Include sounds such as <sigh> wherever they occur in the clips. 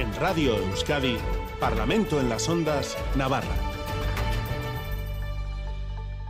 En Radio Euskadi, Parlamento en las Ondas, Navarra.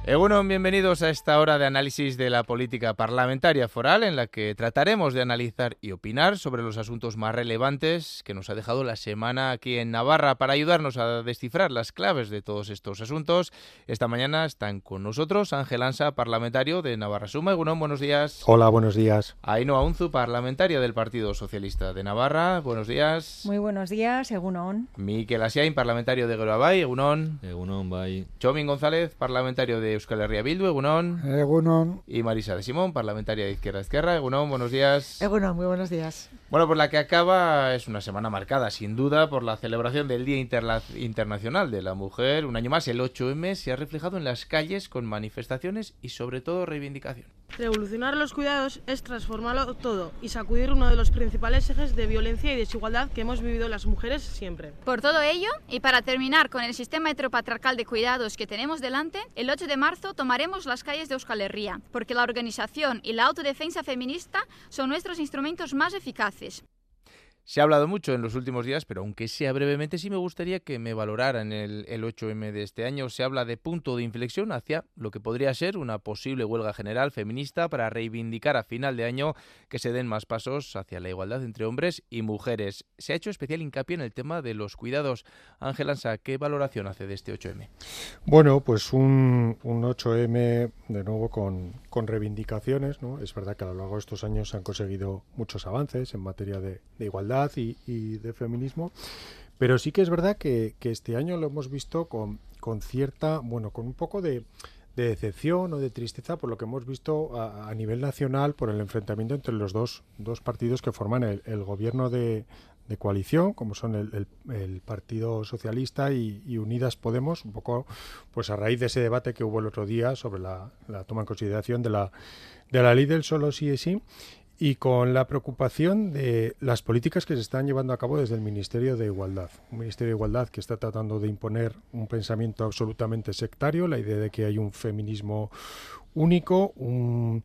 Bueno, bienvenidos a esta hora de análisis de la política parlamentaria foral en la que trataremos de analizar y opinar sobre los asuntos más relevantes que nos ha dejado la semana aquí en Navarra. Para ayudarnos a descifrar las claves de todos estos asuntos, esta mañana están con nosotros Ángel Ansa, parlamentario de Navarra Suma. Egunon, buenos días. Hola, buenos días. Ainhoa Unzu, parlamentaria del Partido Socialista de Navarra. Buenos días. Muy buenos días, Egunon. Miquel Asiain, parlamentario de Geroabay. Egunon. Egunon, bye. Chomin González, parlamentario de Euskal Herria Bildu, Egunon. Egunon. Y Marisa de Simón, parlamentaria de Izquierda Izquierda. Egunon, buenos días. Egunon, muy buenos días. Bueno, pues la que acaba es una semana marcada, sin duda, por la celebración del Día Internacional de la Mujer. Un año más, el 8M, se ha reflejado en las calles con manifestaciones y sobre todo reivindicación. Revolucionar los cuidados es transformarlo todo y sacudir uno de los principales ejes de violencia y desigualdad que hemos vivido las mujeres siempre. Por todo ello, y para terminar con el sistema heteropatriarcal de cuidados que tenemos delante, el 8 de marzo tomaremos las calles de Euskal Herria, porque la organización y la autodefensa feminista son nuestros instrumentos más eficaces. Se ha hablado mucho en los últimos días, pero aunque sea brevemente, sí me gustaría que me valoraran el, el 8M de este año. Se habla de punto de inflexión hacia lo que podría ser una posible huelga general feminista para reivindicar a final de año que se den más pasos hacia la igualdad entre hombres y mujeres. Se ha hecho especial hincapié en el tema de los cuidados. Ángel Ansa, ¿qué valoración hace de este 8M? Bueno, pues un, un 8M de nuevo con, con reivindicaciones. ¿no? Es verdad que a lo largo de estos años se han conseguido muchos avances en materia de, igualdad y, de feminismo, pero sí que es verdad que, este año lo hemos visto con, con, cierta, bueno, con un poco de, de, decepción o de tristeza por lo que hemos visto a, nivel nacional por el enfrentamiento entre los dos, dos partidos que forman el gobierno de, de coalición, como son el, el, Partido Socialista y, y, Unidas Podemos, un poco pues a raíz de ese debate que hubo el otro día sobre la, la toma en consideración de la, de la ley del solo sí es sí y con la preocupación de las políticas que se están llevando a cabo desde el Ministerio de Igualdad. Un Ministerio de Igualdad que está tratando de imponer un pensamiento absolutamente sectario, la idea de que hay un feminismo único, un,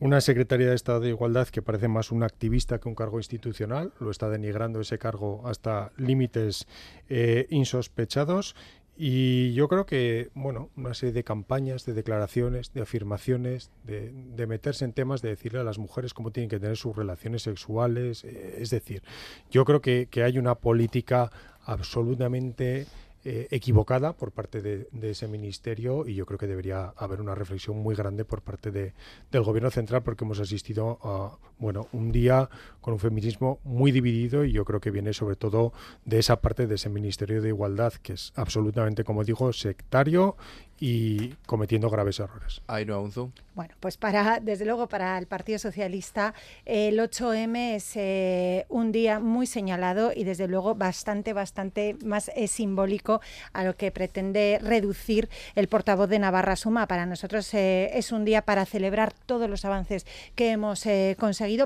una Secretaría de Estado de Igualdad que parece más un activista que un cargo institucional, lo está denigrando ese cargo hasta límites eh, insospechados y yo creo que, bueno, una serie de campañas, de declaraciones, de afirmaciones, de, de, meterse en temas, de decirle a las mujeres cómo tienen que tener sus relaciones sexuales. Eh, es decir, yo creo que, que hay una política absolutamente eh, equivocada por parte de, de, ese ministerio y yo creo que debería haber una reflexión muy grande por parte de, del gobierno central porque hemos asistido a bueno un día con un feminismo muy dividido y yo creo que viene sobre todo de esa parte de ese ministerio de igualdad que es absolutamente como digo sectario y cometiendo graves errores. Bueno, pues para, desde luego para el Partido Socialista el 8M es eh, un día muy señalado y desde luego bastante, bastante más eh, simbólico a lo que pretende reducir el portavoz de Navarra Suma. Para nosotros eh, es un día para celebrar todos los avances que hemos eh,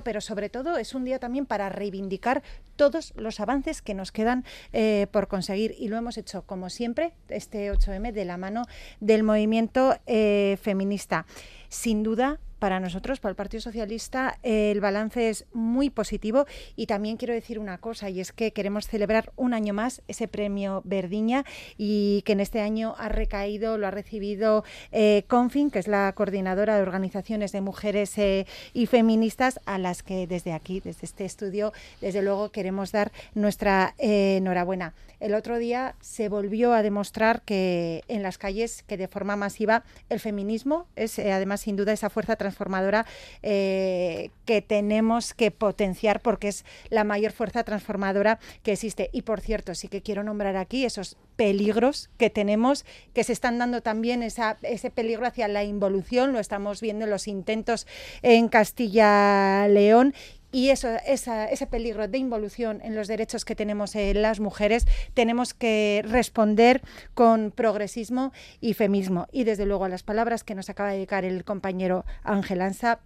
pero sobre todo es un día también para reivindicar todos los avances que nos quedan eh, por conseguir y lo hemos hecho como siempre este 8M de la mano del movimiento eh, feminista. Sin duda, para nosotros, para el Partido Socialista, eh, el balance es muy positivo y también quiero decir una cosa y es que queremos celebrar un año más ese premio Verdiña y que en este año ha recaído, lo ha recibido eh, Confin, que es la coordinadora de organizaciones de mujeres eh, y feministas a las que desde aquí, desde este estudio, desde luego queremos dar nuestra enhorabuena. El otro día se volvió a demostrar que en las calles, que de forma masiva, el feminismo es además sin duda esa fuerza transformadora eh, que tenemos que potenciar porque es la mayor fuerza transformadora que existe. Y por cierto, sí que quiero nombrar aquí esos peligros que tenemos, que se están dando también esa, ese peligro hacia la involución, lo estamos viendo en los intentos en Castilla-León y eso, esa, ese peligro de involución en los derechos que tenemos eh, las mujeres, tenemos que responder con progresismo y feminismo. Y desde luego a las palabras que nos acaba de dedicar el compañero Ángel Ansa,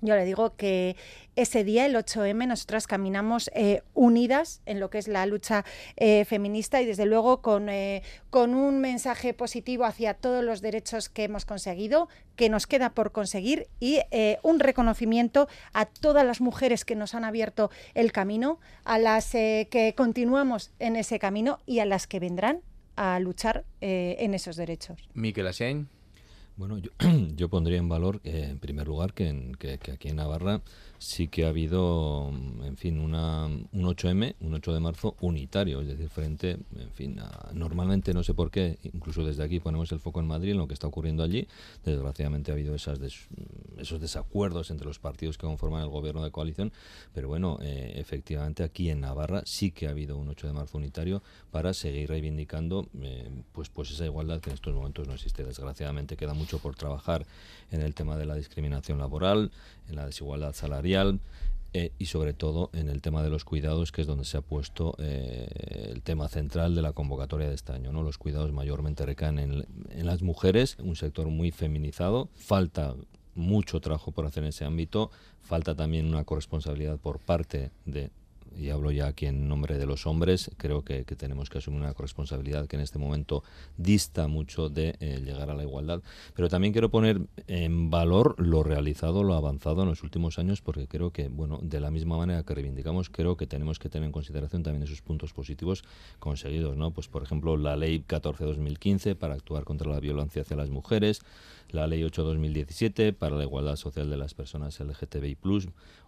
yo le digo que ese día, el 8M, nosotras caminamos eh, unidas en lo que es la lucha eh, feminista y desde luego con, eh, con un mensaje positivo hacia todos los derechos que hemos conseguido, que nos queda por conseguir y un reconocimiento a todas las mujeres que nos han abierto el camino, a las que continuamos en ese camino y a las que vendrán a luchar en esos derechos. Miquel Asen. Bueno, yo, <clears throat> yo, pondría en valor, en primer lugar, que, que, que, aquí en Navarra sí que ha habido, en fin, una, un 8M, un 8 de marzo unitario, es decir, frente, en fin, normalmente no sé por qué, incluso desde aquí ponemos el foco en Madrid, en lo que está ocurriendo allí. Desgraciadamente ha habido esas esos desacuerdos entre los partidos que conforman el gobierno de coalición, pero bueno, eh, efectivamente aquí en Navarra sí que ha habido un 8 de marzo unitario para seguir reivindicando eh, pues, pues esa igualdad que en estos momentos no existe. Desgraciadamente queda mucho por trabajar en el tema de la discriminación laboral, en la desigualdad salarial, eh, y sobre todo en el tema de los cuidados, que es donde se ha puesto eh, el tema central de la convocatoria de este año. ¿no? Los cuidados mayormente recaen en, en, las mujeres, un sector muy feminizado. Falta mucho trabajo por hacer en ese ámbito. Falta también una corresponsabilidad por parte de y hablo ya aquí en nombre de los hombres, creo que, tenemos que asumir una corresponsabilidad que en este momento dista mucho de eh, llegar a la igualdad. Pero también quiero poner en valor lo realizado, lo avanzado en los últimos años, porque creo que, bueno, de la misma manera que reivindicamos, creo que tenemos que tener en consideración también esos puntos positivos conseguidos, ¿no? Pues, por ejemplo, la Ley 14-2015 para actuar contra la violencia hacia las mujeres, la Ley 8-2017 para la igualdad social de las personas LGTBI+,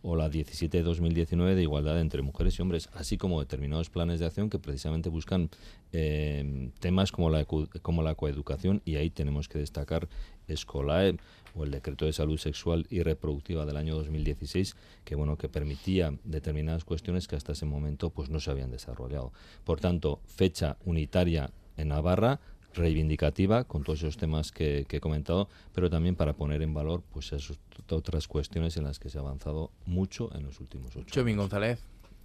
o la 17-2019 de igualdad entre mujeres y hombres, así como determinados planes de acción que precisamente buscan eh, temas como la, como la coeducación y ahí tenemos que destacar Escolae o el decreto de salud sexual y reproductiva del año 2016 que bueno que permitía determinadas cuestiones que hasta ese momento pues no se habían desarrollado. Por tanto, fecha unitaria en Navarra reivindicativa con todos esos temas que, he comentado, pero también para poner en valor pues esas otras cuestiones en las que se ha avanzado mucho en los últimos ocho años. González.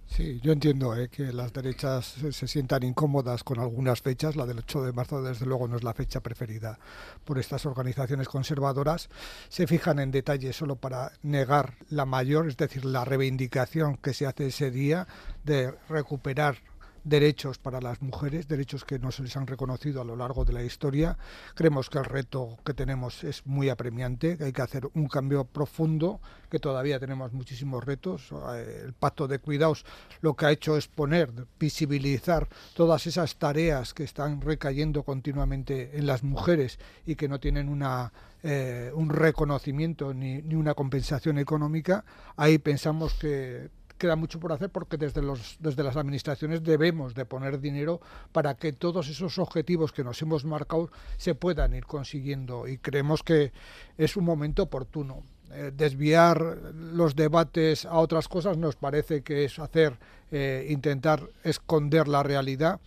Sí, yo entiendo eh, que las derechas se, sientan incómodas con algunas fechas. La del 8 de marzo, desde luego, no es la fecha preferida por estas organizaciones conservadoras. Se fijan en detalles solo para negar la mayor, es decir, la reivindicación que se hace ese día de recuperar derechos para las mujeres, derechos que no se les han reconocido a lo largo de la historia. Creemos que el reto que tenemos es muy apremiante, que hay que hacer un cambio profundo, que todavía tenemos muchísimos retos. El pacto de cuidados lo que ha hecho es poner, visibilizar todas esas tareas que están recayendo continuamente en las mujeres y que no tienen una eh, un reconocimiento ni, ni, una compensación económica, ahí pensamos que queda mucho por hacer porque desde, los, desde las administraciones debemos de poner dinero para que todos esos objetivos que nos hemos marcado se puedan ir consiguiendo y creemos que es un momento oportuno. Eh, desviar los debates a otras cosas nos parece que es hacer, eh, intentar esconder la realidad.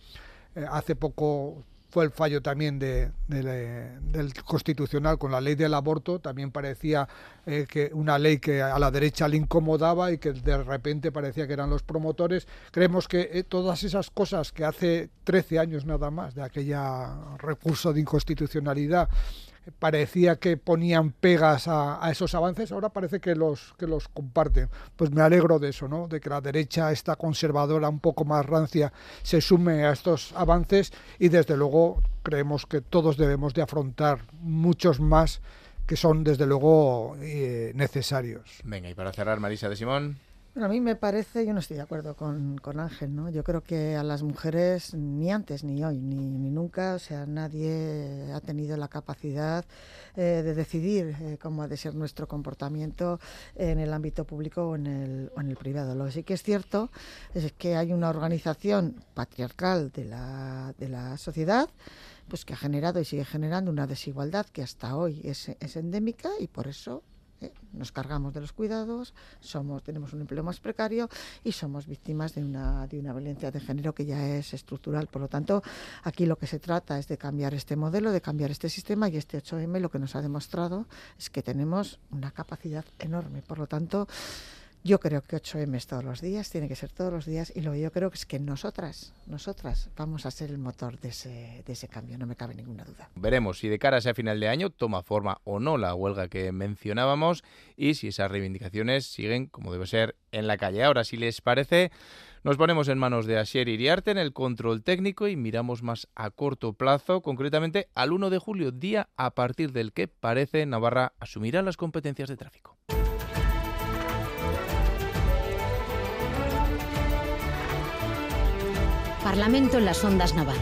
Eh, hace poco fue el fallo también de, del constitucional con la ley del aborto. También parecía eh, que una ley que a la derecha le incomodaba y que de repente parecía que eran los promotores. Creemos que eh, todas esas cosas que hace 13 años nada más de aquella recurso de inconstitucionalidad parecía que ponían pegas a, esos avances, ahora parece que los, que los comparten. Pues me alegro de eso, ¿no? de que la derecha, esta conservadora un poco más rancia, se sume a estos avances y desde luego creemos que todos debemos de afrontar muchos más que son desde luego eh, necesarios. Venga, y para cerrar, Marisa de Simón a mí me parece, yo no estoy de acuerdo con, con, Ángel, ¿no? Yo creo que a las mujeres, ni antes ni hoy, ni, ni nunca, o sea, nadie ha tenido la capacidad eh, de decidir eh, cómo ha de ser nuestro comportamiento en el ámbito público o en el, o en el privado. Lo que sí que es cierto es que hay una organización patriarcal de la, de la sociedad pues que ha generado y sigue generando una desigualdad que hasta hoy es, es endémica y por eso nos cargamos de los cuidados, somos, tenemos un empleo más precario y somos víctimas de una, de una violencia de género que ya es estructural. Por lo tanto, aquí lo que se trata es de cambiar este modelo, de cambiar este sistema y este 8M lo que nos ha demostrado es que tenemos una capacidad enorme. Por lo tanto, Yo creo que 8M es todos los días, tiene que ser todos los días, y lo que yo creo es que nosotras, nosotras vamos a ser el motor de ese, de ese cambio, no me cabe ninguna duda. Veremos si de cara a ese final de año toma forma o no la huelga que mencionábamos y si esas reivindicaciones siguen como debe ser en la calle. Ahora, si les parece, nos ponemos en manos de Asier Iriarte en el control técnico y miramos más a corto plazo, concretamente al 1 de julio, día a partir del que parece Navarra asumirá las competencias de tráfico. Parlamento en las Ondas Navarra,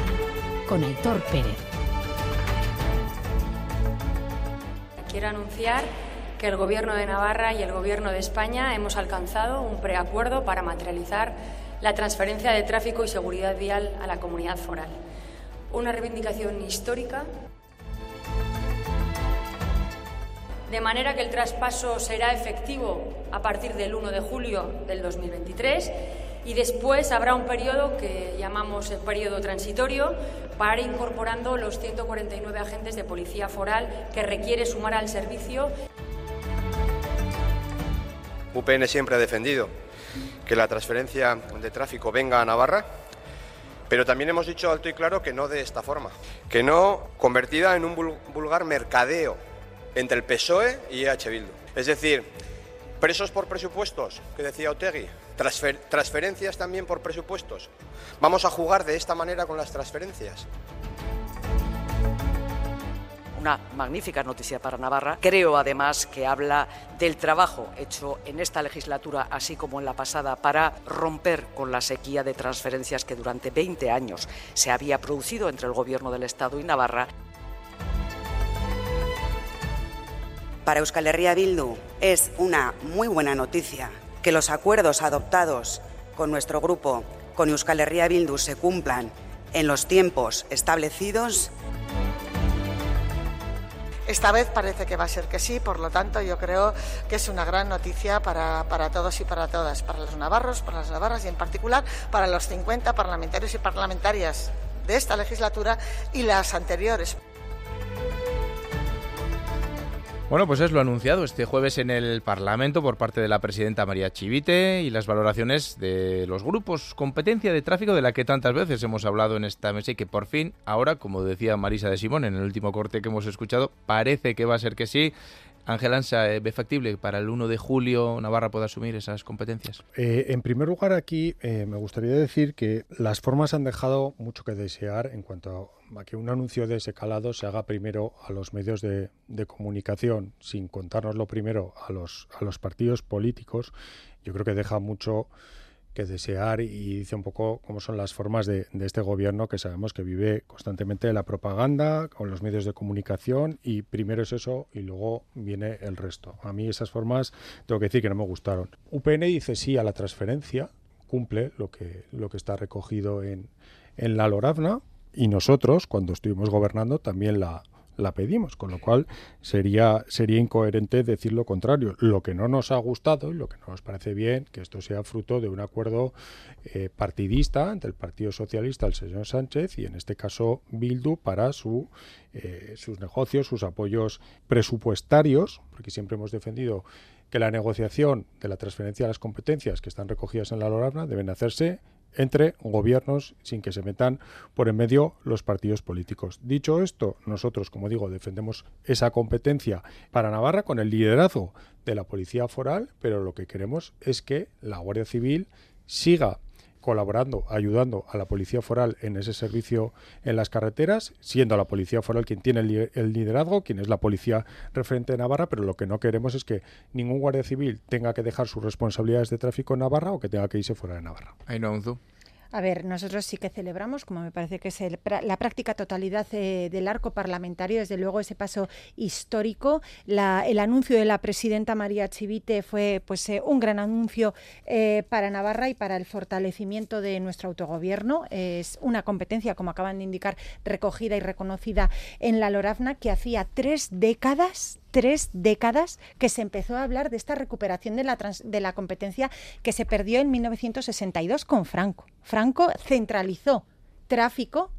con Aitor Pérez. Quiero anunciar que el Gobierno de Navarra y el Gobierno de España hemos alcanzado un preacuerdo para materializar la transferencia de tráfico y seguridad vial a la comunidad foral. Una reivindicación histórica. De manera que el traspaso será efectivo a partir del 1 de julio del 2023 y después habrá un periodo que llamamos el periodo transitorio para ir incorporando los 149 agentes de policía foral que requiere sumar al servicio. UPN siempre ha defendido que la transferencia de tráfico venga a Navarra, pero también hemos dicho alto y claro que no de esta forma, que no convertida en un vulgar mercadeo entre el PSOE y EH Bildu. Es decir, presos por presupuestos, que decía Otegui, transferencias también por presupuestos. Vamos a jugar de esta manera con las transferencias una magnífica noticia para Navarra. Creo además que habla del trabajo hecho en esta legislatura, así como en la pasada, para romper con la sequía de transferencias que durante 20 años se había producido entre el Gobierno del Estado y Navarra. Para Euskal Herria Bildu es una muy buena noticia que los acuerdos adoptados con nuestro grupo, con Euskal Herria Bildu, se cumplan en los tiempos establecidos esta vez parece que va a ser que sí, por lo tanto yo creo que es una gran noticia para, para todos y para todas, para los navarros, para las navarras y en particular para los 50 parlamentarios y parlamentarias de esta legislatura y las anteriores. Bueno, pues es lo anunciado este jueves en el Parlamento por parte de la presidenta María Chivite y las valoraciones de los grupos competencia de tráfico de la que tantas veces hemos hablado en esta mesa y que por fin, ahora, como decía Marisa de Simón en el último corte que hemos escuchado, parece que va a ser que sí. Ángel Ansa, ¿ve factible para el 1 de julio Navarra pueda asumir esas competencias? Eh, en primer lugar, aquí eh, me gustaría decir que las formas han dejado mucho que desear en cuanto a que un anuncio de ese calado se haga primero a los medios de, de comunicación, sin contárnoslo primero a los, a los partidos políticos. Yo creo que deja mucho que desear y dice un poco cómo son las formas de, este gobierno que sabemos que vive constantemente la propaganda, con los medios de comunicación y primero es eso y luego viene el resto. A mí esas formas tengo que decir que no me gustaron. UPN dice sí a la transferencia, cumple lo que, lo que está recogido en, en la Loravna y nosotros cuando estuvimos gobernando también la, la pedimos, con lo cual sería, sería incoherente decir lo contrario. Lo que no nos ha gustado y lo que no nos parece bien, que esto sea fruto de un acuerdo eh, partidista entre el Partido Socialista, el señor Sánchez, y en este caso Bildu, para su, eh, sus negocios, sus apoyos presupuestarios, porque siempre hemos defendido que la negociación de la transferencia de las competencias que están recogidas en la LORABNA deben hacerse entre gobiernos sin que se metan por en medio los partidos políticos. Dicho esto, nosotros, como digo, defendemos esa competencia para Navarra con el liderazgo de la Policía Foral, pero lo que queremos es que la Guardia Civil siga colaborando, ayudando a la Policía Foral en ese servicio en las carreteras, siendo la Policía Foral quien tiene el, liderazgo, quien es la Policía referente de Navarra, pero lo que no queremos es que ningún guardia civil tenga que dejar sus responsabilidades de tráfico en Navarra o que tenga que irse fuera de Navarra. Ahí no, a ver, nosotros sí que celebramos, como me parece que es la práctica totalidad eh, del arco parlamentario, desde luego ese paso histórico. el anuncio de la presidenta María Chivite fue pues eh, un gran anuncio eh, para Navarra y para el fortalecimiento de nuestro autogobierno. Es una competencia, como acaban de indicar, recogida y reconocida en la Loravna, que hacía tres décadas tres décadas que se empezó a hablar de esta recuperación de la, de la competencia que se perdió en 1962 con Franco. Franco centralizó tráfico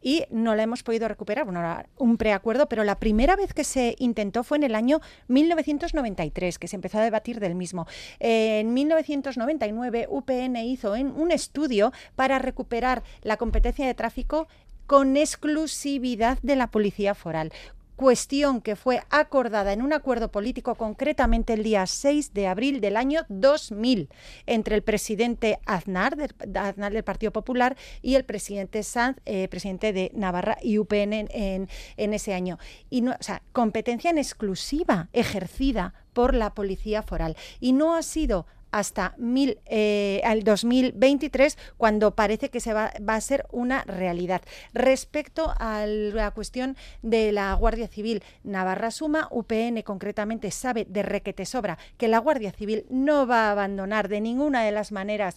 y no la hemos podido recuperar. Bueno, un preacuerdo, pero la primera vez que se intentó fue en el año 1993, que se empezó a debatir del mismo. en 1999, UPN hizo un estudio para recuperar la competencia de tráfico con exclusividad de la Policía Foral cuestión que fue acordada en un acuerdo político concretamente el día 6 de abril del año 2000 entre el presidente Aznar, del, Partido Popular, y el presidente Sanz, eh, presidente de Navarra y UPN en, en, ese año. Y no, o sea, competencia en exclusiva ejercida por la Policía Foral. Y no ha sido hasta mil, eh, al 2023, cuando parece que se va, a ser una realidad. Respecto a la cuestión de la Guardia Civil, Navarra Suma, UPN concretamente, sabe de requete sobra que la Guardia Civil no va a abandonar de ninguna de las maneras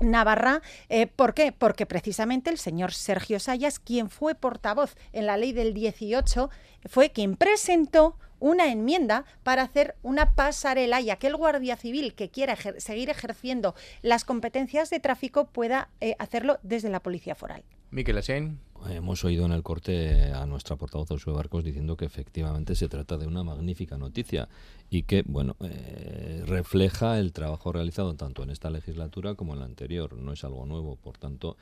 Navarra. Eh, ¿Por qué? Porque precisamente el señor Sergio Sayas, quien fue portavoz en la ley del 18, fue quien presentó una enmienda para hacer una pasarela y aquel guardia civil que quiera seguir ejerciendo las competencias de tráfico pueda eh, hacerlo desde la policía foral. Miquel Asen. Hemos oído en el corte a nuestra portavoz Josué Barcos diciendo que efectivamente se trata de una magnífica noticia y que, bueno, eh, refleja el trabajo realizado tanto en esta legislatura como en la anterior. No es algo nuevo, por tanto,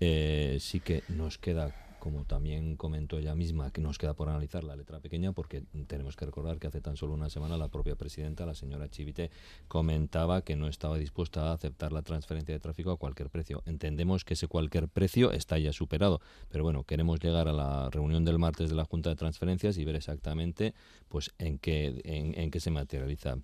eh, sí que nos queda como también comentó ella misma, que nos queda por analizar la letra pequeña, porque tenemos que recordar que hace tan solo una semana la propia presidenta, la señora Chivite, comentaba que no estaba dispuesta a aceptar la transferencia de tráfico a cualquier precio. Entendemos que ese cualquier precio está ya superado, pero bueno, queremos llegar a la reunión del martes de la Junta de Transferencias y ver exactamente pues en qué, en, qué se materializa.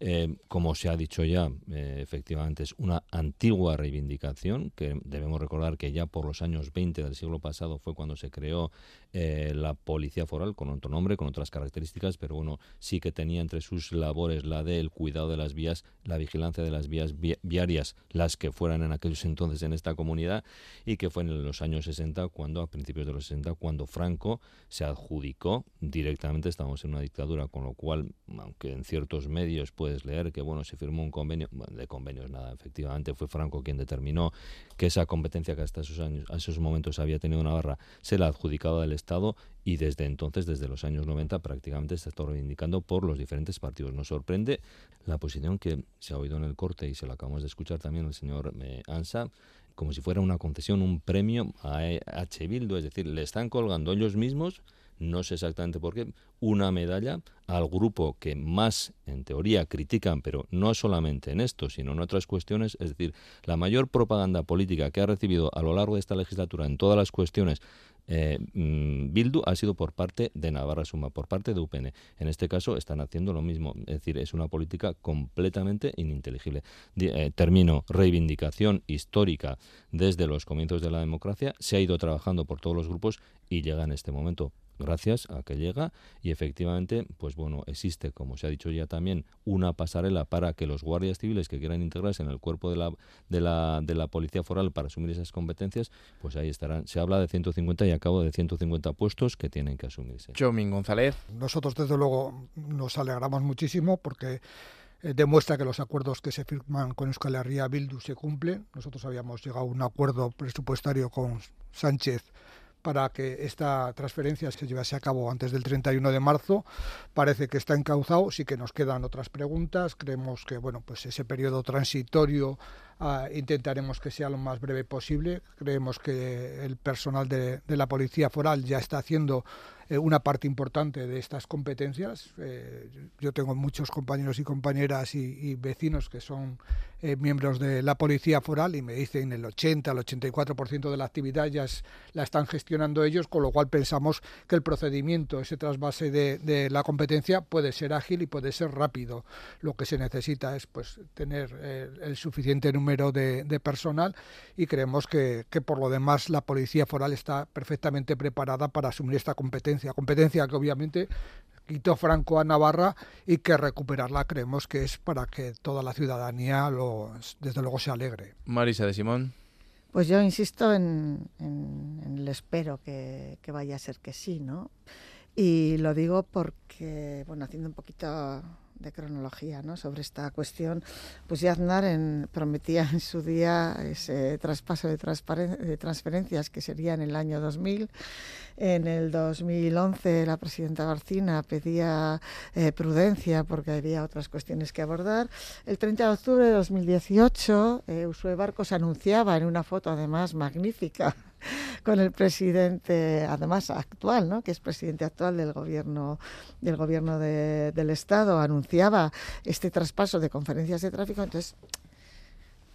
Eh, como se ha dicho ya, eh, efectivamente es una antigua reivindicación que debemos recordar que ya por los años 20 del siglo pasado fue cuando se creó eh, la Policía Foral con otro nombre, con otras características, pero bueno, sí que tenía entre sus labores la del cuidado de las vías, la vigilancia de las vías viarias, las que fueran en aquellos entonces en esta comunidad, y que fue en los años 60, cuando, a principios de los 60, cuando Franco se adjudicó directamente, estábamos en una dictadura, con lo cual, aunque en ciertos medios puedes leer que bueno, se firmó un convenio, de convenios nada, efectivamente fue Franco quien determinó que esa competencia que hasta esos años, a esos momentos había tenido Navarra, se la adjudicaba del Estado y desde entonces, desde los años 90, prácticamente se está reivindicando por los diferentes partidos. Nos sorprende la posición que se ha oído en el corte y se la acabamos de escuchar también el señor eh, Ansa, como si fuera una concesión, un premio a H. Bildu, es decir, le están colgando ellos mismos no sé exactamente por qué, una medalla al grupo que más, en teoría, critican, pero no solamente en esto, sino en otras cuestiones. Es decir, la mayor propaganda política que ha recibido a lo largo de esta legislatura en todas las cuestiones eh, mm, Bildu ha sido por parte de Navarra Suma, por parte de UPN. En este caso están haciendo lo mismo, es decir, es una política completamente ininteligible. Eh, termino, reivindicación histórica desde los comienzos de la democracia, se ha ido trabajando por todos los grupos y llega en este momento gracias a que llega. Y efectivamente pues bueno existe como se ha dicho ya también una pasarela para que los guardias civiles que quieran integrarse en el cuerpo de la de la, de la policía foral para asumir esas competencias pues ahí estarán. Se habla de 150 y a cabo de 150 puestos que tienen que asumirse. Chomín González. Nosotros desde luego nos alegramos muchísimo porque eh, demuestra que los acuerdos que se firman con Euskal Herria Bildu se cumplen. Nosotros habíamos llegado a un acuerdo presupuestario con Sánchez para que esta transferencia se llevase a cabo antes del 31 de marzo. Parece que está encauzado, sí que nos quedan otras preguntas. Creemos que bueno, pues ese periodo transitorio ah, intentaremos que sea lo más breve posible. Creemos que el personal de, de la Policía Foral ya está haciendo eh, una parte importante de estas competencias. Eh, yo tengo muchos compañeros y compañeras y, vecinos que son eh, miembros de la Policía Foral y me dicen el 80, el 84% de la actividad ya la están gestionando ellos, con lo cual pensamos que el procedimiento, ese trasvase de, la competencia puede ser ágil y puede ser rápido. Lo que se necesita es pues tener el suficiente número de, personal y creemos que, que por lo demás la Policía Foral está perfectamente preparada para asumir esta competencia competencia, que obviamente quitó Franco a Navarra y que recuperarla creemos que es para que toda la ciudadanía lo, desde luego se alegre. Marisa de Simón. Pues yo insisto en, el espero que, vaya a ser que sí, ¿no? Y lo digo porque, bueno, haciendo un poquito de cronología ¿no? sobre esta cuestión, pues ya Aznar en, prometía en su día ese traspaso de, de, transferencias que sería en el año 2000. En el 2011 la presidenta Barcina pedía eh, prudencia porque había otras cuestiones que abordar. El 30 de octubre de 2018 eh, Usue Barcos anunciaba en una foto además magnífica <laughs> con el presidente, además actual, ¿no? que es presidente actual del gobierno del gobierno del estado, anunciaba este traspaso de conferencias de tráfico. Entonces,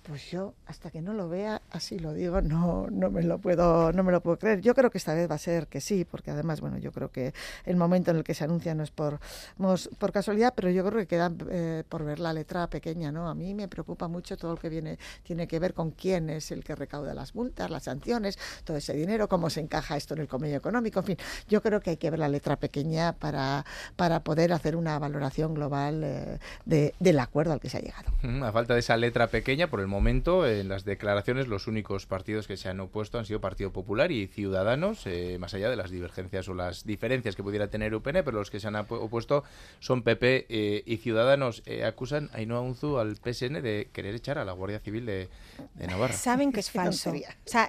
pues yo hasta que no lo vea, así lo digo, no, no me lo puedo, no me lo puedo creer. Yo creo que esta vez va a ser que sí, porque además, bueno, yo creo que el momento en el que se anuncia no es por, por casualidad, pero yo creo que queda eh, por ver la letra pequeña, ¿no? A mí me preocupa mucho todo lo que viene, tiene que ver con quién es el que recauda las multas, las sanciones, todo ese dinero, cómo se encaja esto en el convenio económico, en fin, yo creo que hay que ver la letra pequeña para, para poder hacer una valoración global eh, de, del acuerdo al que se ha llegado. A falta de esa letra pequeña, por el momento momento, en las declaraciones, los únicos partidos que se han opuesto han sido Partido Popular y Ciudadanos, eh, más allá de las divergencias o las diferencias que pudiera tener UPN, pero los que se han opuesto son PP eh, y Ciudadanos. Eh, acusan a Ainhoa Unzu al PSN de querer echar a la Guardia Civil de, Navarra. Saben que <laughs> es falso.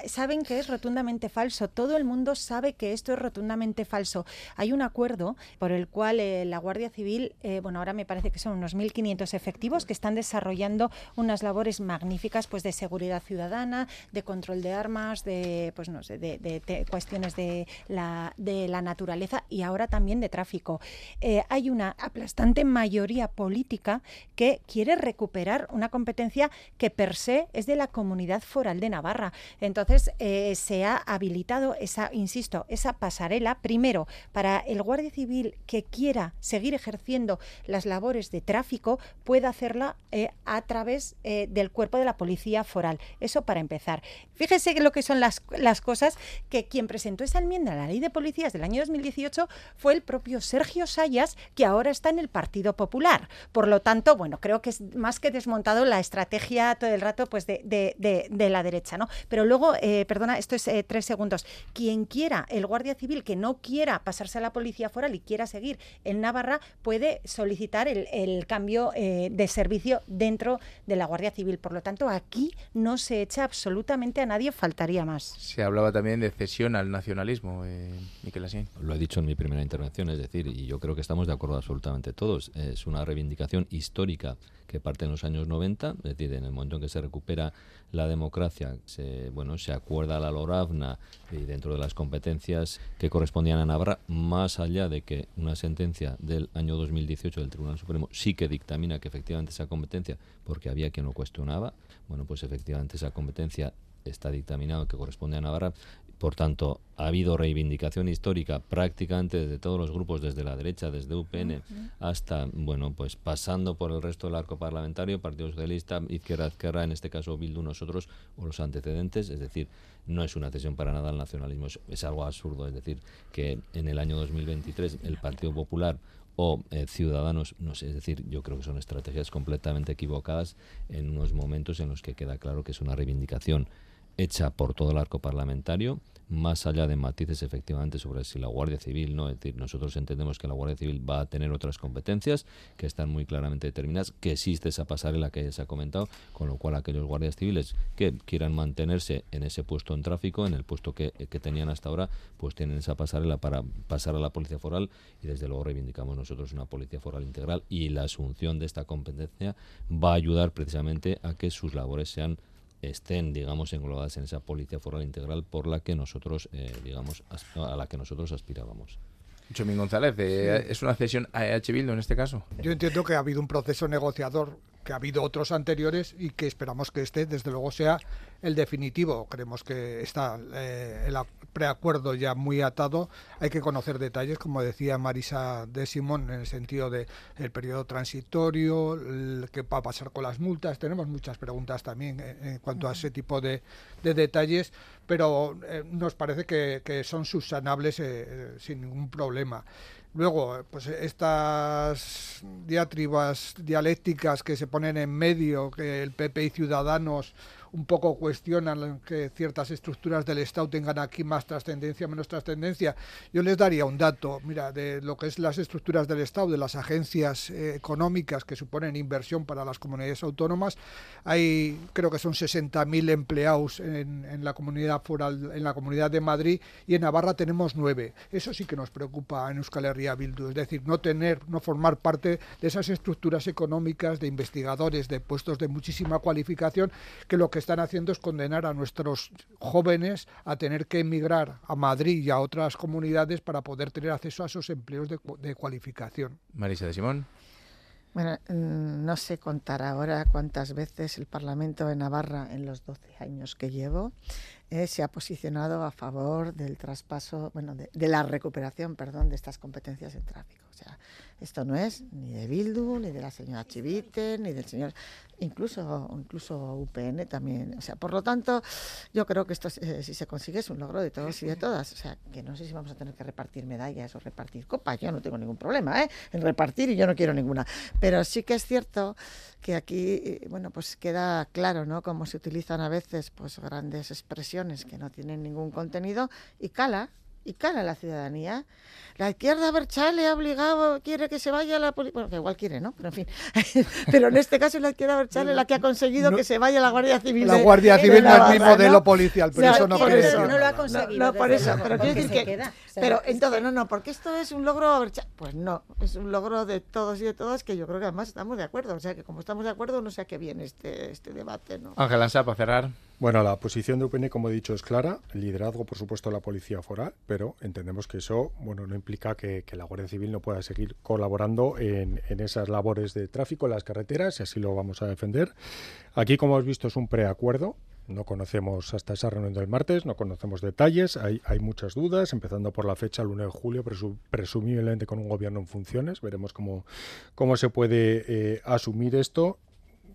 saben que es rotundamente falso. Todo el mundo sabe que esto es rotundamente falso. Hay un acuerdo por el cual la Guardia Civil, bueno, ahora me parece que son unos 1.500 efectivos que están desarrollando unas labores magníficas pues de seguridad ciudadana, de control de armas, de pues no sé, de, cuestiones de la, de la naturaleza y ahora también de tráfico. Eh, hay una aplastante mayoría política que quiere recuperar una competencia que per se es de la comunidad foral de Navarra. Entonces eh, se ha habilitado esa, insisto, esa pasarela primero para el guardia civil que quiera seguir ejerciendo las labores de tráfico pueda hacerla eh, a través del cuerpo de la policía foral. Eso para empezar. Fíjese lo que son las, las cosas que quien presentó esa enmienda a la ley de policías del año 2018 fue el propio Sergio Sayas, que ahora está en el Partido Popular. Por lo tanto, bueno, creo que es más que desmontado la estrategia todo el rato pues de, de, la derecha, ¿no? Pero luego, eh, perdona, esto es eh, tres segundos. Quien quiera, el Guardia Civil que no quiera pasarse a la policía foral y quiera seguir en Navarra, puede solicitar el, el cambio eh, de servicio dentro de la Guardia Civil. Por lo tanto, aquí no se echa absolutamente a nadie, faltaría más. Se hablaba también de cesión al nacionalismo, eh, Miquel Asín. Lo he dicho en mi primera intervención, es decir, y yo creo que estamos de acuerdo absolutamente todos. Es una reivindicación histórica que parte en los años 90, es decir, en el momento en que se recupera la democracia, se, bueno, se acuerda la LORAVNA y dentro de las competencias que correspondían a Navarra, más allá de que una sentencia del año 2018 del Tribunal Supremo sí que dictamina que efectivamente esa competencia, porque había quien lo cuestionaba, bueno, pues efectivamente esa competencia está dictaminado que corresponde a Navarra. Por tanto, ha habido reivindicación histórica prácticamente desde todos los grupos, desde la derecha, desde UPN, hasta, bueno, pues pasando por el resto del arco parlamentario, Partido Socialista, Izquierda, Izquierda, en este caso Bildu, nosotros, o los antecedentes, es decir, no es una cesión para nada al nacionalismo, es, es algo absurdo, es decir, que en el año 2023 el Partido Popular o eh, ciudadanos, no sé, es decir, yo creo que son estrategias completamente equivocadas en unos momentos en los que queda claro que es una reivindicación hecha por todo el arco parlamentario más allá de matices efectivamente sobre si la Guardia Civil, no, es decir, nosotros entendemos que la Guardia Civil va a tener otras competencias que están muy claramente determinadas, que existe esa pasarela que ya se ha comentado, con lo cual aquellos guardias civiles que quieran mantenerse en ese puesto en tráfico, en el puesto que, que tenían hasta ahora, pues tienen esa pasarela para pasar a la Policía Foral y desde luego reivindicamos nosotros una Policía Foral integral y la asunción de esta competencia va a ayudar precisamente a que sus labores sean estén, digamos, englobadas en esa policía foral integral por la que nosotros, eh, digamos, a la que nosotros aspirábamos. Chomín González, eh, ¿es una cesión a EH Bildu en este caso? Yo entiendo que ha habido un proceso negociador, que ha habido otros anteriores y que esperamos que este, desde luego, sea el definitivo. Creemos que está eh, el preacuerdo ya muy atado. Hay que conocer detalles, como decía Marisa de Simón, en el sentido de el periodo transitorio, qué va a pasar con las multas. Tenemos muchas preguntas también en, cuanto a ese tipo de, detalles, pero eh, nos parece que, son subsanables eh, sin ningún problema. Luego, pues estas diatribas dialécticas que se ponen en medio, que el PP y Ciudadanos un poco cuestionan que ciertas estructuras del Estado tengan aquí más trascendencia, menos trascendencia. Yo les daría un dato, mira, de lo que es las estructuras del Estado, de las agencias eh, económicas que suponen inversión para las comunidades autónomas, hay creo que son 60.000 empleados en, en, la comunidad foral, en la comunidad de Madrid y en Navarra tenemos nueve. Eso sí que nos preocupa en Euskal Herria Bildu, es decir, no tener, no formar parte de esas estructuras económicas de investigadores, de puestos de muchísima cualificación que lo que están haciendo es condenar a nuestros jóvenes a tener que emigrar a Madrid y a otras comunidades para poder tener acceso a esos empleos de, de cualificación. Marisa de Simón. Bueno, mm, no sé contar ahora cuántas veces el Parlamento de Navarra, en los 12 años que llevo, eh, se ha posicionado a favor del traspaso, bueno, de, de, la recuperación, perdón, de estas competencias en tráfico. O sea, esto no es ni de Bildu, ni de la señora Chivite, ni del señor, incluso, incluso UPN también. O sea, por lo tanto, yo creo que esto, eh, si se consigue, es un logro de todos y de todas. O sea, que no sé si vamos a tener que repartir medallas o repartir copas. Yo no tengo ningún problema ¿eh? en repartir y yo no quiero ninguna. Pero sí que es cierto que aquí, eh, bueno, pues queda claro, ¿no? Cómo se utilizan a veces, pues, grandes expresiones que no tienen ningún contenido y cala y cala la ciudadanía. La izquierda Berchale ha obligado, quiere que se vaya la policía. Bueno, que igual quiere, ¿no? Pero en fin. <laughs> Pero en este caso es la izquierda Berchale la que ha conseguido no, que se vaya la Guardia Civil. La Guardia de Civil no es mi modelo ¿no? policial, pero O sea, eso no quiere decir, no lo ha conseguido. No, no, por eso, pero quiero decir que. Sea, pero que- entonces, no, no, porque esto es un logro. Pues no, es un logro de todos y de todas que yo creo que además estamos de acuerdo. O sea, que como estamos de acuerdo, no sé a qué viene este, este debate, ¿no? Ángel Ansá, para cerrar. Bueno, la posición de UPN, como he dicho, es clara. El liderazgo, por supuesto, de la policía foral, pero entendemos que eso bueno, no implica que, que la Guardia Civil no pueda seguir colaborando en, en esas labores de tráfico en las carreteras y así lo vamos a defender. Aquí, como hemos visto, es un preacuerdo. No conocemos hasta esa reunión del martes, no conocemos detalles, hay, hay muchas dudas, empezando por la fecha, el 1 de julio, presu- presumiblemente con un gobierno en funciones. Veremos cómo, cómo se puede eh, asumir esto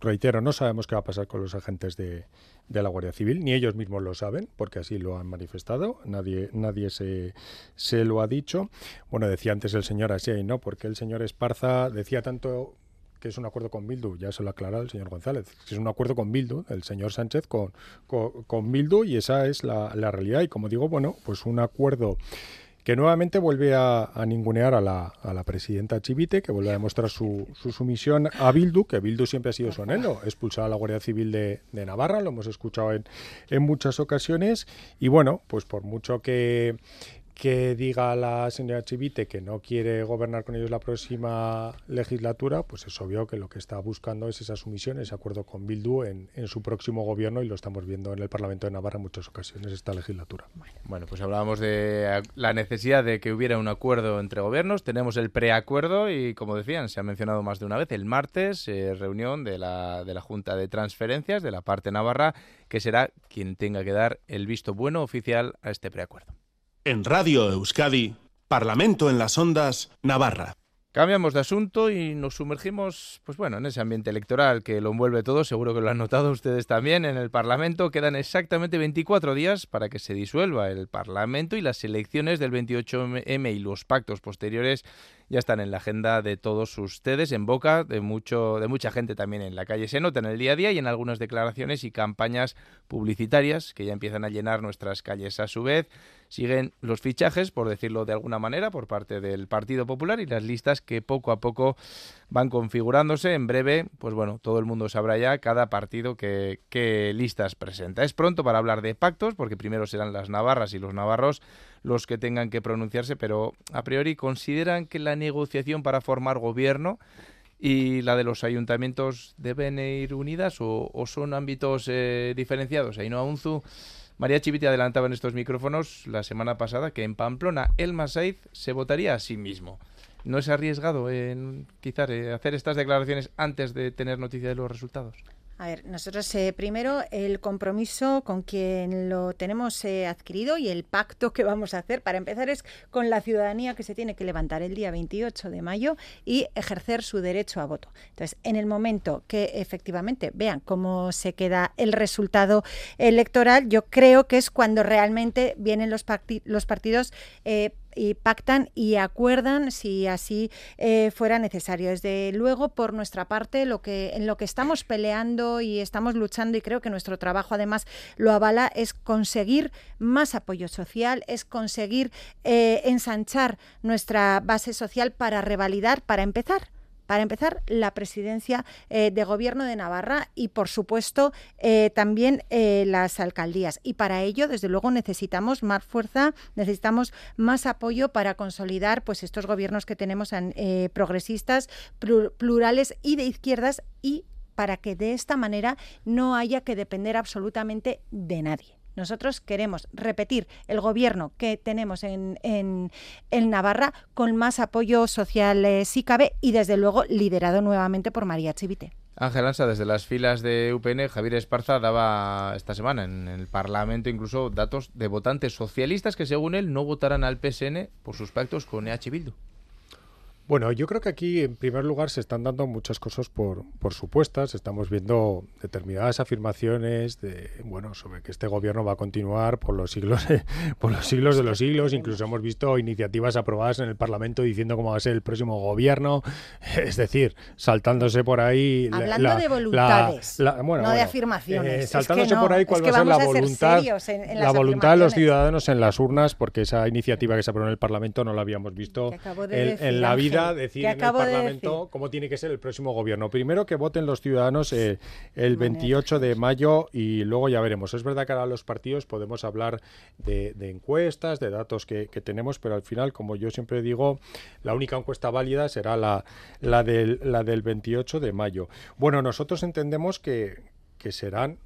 reitero, no sabemos qué va a pasar con los agentes de, de, la Guardia Civil, ni ellos mismos lo saben, porque así lo han manifestado, nadie, nadie se, se lo ha dicho. Bueno, decía antes el señor Asiay, ¿no? Porque el señor Esparza decía tanto que es un acuerdo con Bildu, ya se lo ha aclarado el señor González, que es un acuerdo con Bildu, el señor Sánchez con, con, Bildu, y esa es la, realidad. Y como digo, bueno, pues un acuerdo que nuevamente vuelve a, a ningunear a la, a la, presidenta Chivite, que vuelve a demostrar su, su, sumisión a Bildu, que Bildu siempre ha sido su anhelo, expulsar a la Guardia Civil de, de Navarra, lo hemos escuchado en, en, muchas ocasiones, y bueno, pues por mucho que, que diga la señora Chivite que no quiere gobernar con ellos la próxima legislatura, pues es obvio que lo que está buscando es esa sumisión, ese acuerdo con Bildu en, en su próximo gobierno y lo estamos viendo en el Parlamento de Navarra en muchas ocasiones esta legislatura. Bueno, pues hablábamos de la necesidad de que hubiera un acuerdo entre gobiernos, tenemos el preacuerdo y como decían, se ha mencionado más de una vez, el martes, eh, reunión de la, de la Junta de Transferencias de la parte navarra, que será quien tenga que dar el visto bueno oficial a este preacuerdo. En Radio Euskadi, Parlamento en las Ondas, Navarra. Cambiamos de asunto y nos sumergimos, pues bueno, en ese ambiente electoral que lo envuelve todo, seguro que lo han notado ustedes también en el Parlamento. Quedan exactamente 24 días para que se disuelva el Parlamento y las elecciones del 28M y los pactos posteriores ya están en la agenda de todos ustedes, en boca de mucho de mucha gente también en la calle. Se nota en el día a día y en algunas declaraciones y campañas publicitarias que ya empiezan a llenar nuestras calles a su vez. Siguen los fichajes, por decirlo de alguna manera, por parte del Partido Popular y las listas que poco a poco van configurándose. En breve, pues bueno, todo el mundo sabrá ya cada partido que, qué listas presenta. Es pronto para hablar de pactos, porque primero serán las navarras y los navarros los que tengan que pronunciarse, pero a priori consideran que la negociación para formar gobierno y la de los ayuntamientos deben ir unidas o, son ámbitos eh, diferenciados. No Unzu. María Chivite adelantaba en estos micrófonos la semana pasada que en Pamplona el Masaiz se votaría a sí mismo. ¿No es arriesgado en quizás eh, hacer estas declaraciones antes de tener noticia de los resultados? A ver, nosotros eh, primero el compromiso con quien lo tenemos eh, adquirido y el pacto que vamos a hacer, para empezar, es con la ciudadanía que se tiene que levantar el día 28 de mayo y ejercer su derecho a voto. Entonces, en el momento que efectivamente vean cómo se queda el resultado electoral, yo creo que es cuando realmente vienen los, partidos. Eh, y pactan y acuerdan si así eh, fuera necesario. Desde luego, por nuestra parte, lo que, en lo que estamos peleando y estamos luchando, y creo que nuestro trabajo además lo avala, es conseguir más apoyo social, es conseguir eh, ensanchar nuestra base social para revalidar, para empezar para empezar, la presidencia eh, de gobierno de Navarra y, por supuesto, eh, también eh, las alcaldías. Y para ello, desde luego, necesitamos más fuerza, necesitamos más apoyo para consolidar pues, estos gobiernos que tenemos progresistas, plurales y de izquierdas y para que de esta manera no haya que depender absolutamente de nadie. Nosotros queremos repetir el gobierno que tenemos en, en, Navarra con más apoyo social eh, si cabe y desde luego liderado nuevamente por María Chivite. Ángel Ansa, desde las filas de UPN, Javier Esparza daba esta semana en el Parlamento incluso datos de votantes socialistas que según él no votarán al PSN por sus pactos con EH Bildu. Bueno, yo creo que aquí en primer lugar se están dando muchas cosas por, por supuestas. Estamos viendo determinadas afirmaciones de bueno sobre que este gobierno va a continuar por los siglos <laughs> por los siglos de los siglos. Incluso hemos visto iniciativas aprobadas en el Parlamento diciendo cómo va a ser el próximo gobierno. <laughs> Es decir, saltándose por ahí. Hablando de voluntades, no de afirmaciones. Eh, saltándose por ahí cuál va a ser la voluntad, la voluntad de los ciudadanos en las urnas, porque esa iniciativa que se aprobó en el Parlamento no la habíamos visto en la vida decir en el Parlamento cómo tiene que ser el próximo gobierno. Primero que voten los ciudadanos eh, el 28 de mayo y luego ya veremos. Es verdad que ahora los partidos podemos hablar de, encuestas, de datos que, tenemos, pero al final, como yo siempre digo, la única encuesta válida será la, la, del, la del 28 de mayo. Bueno, nosotros entendemos que, que serán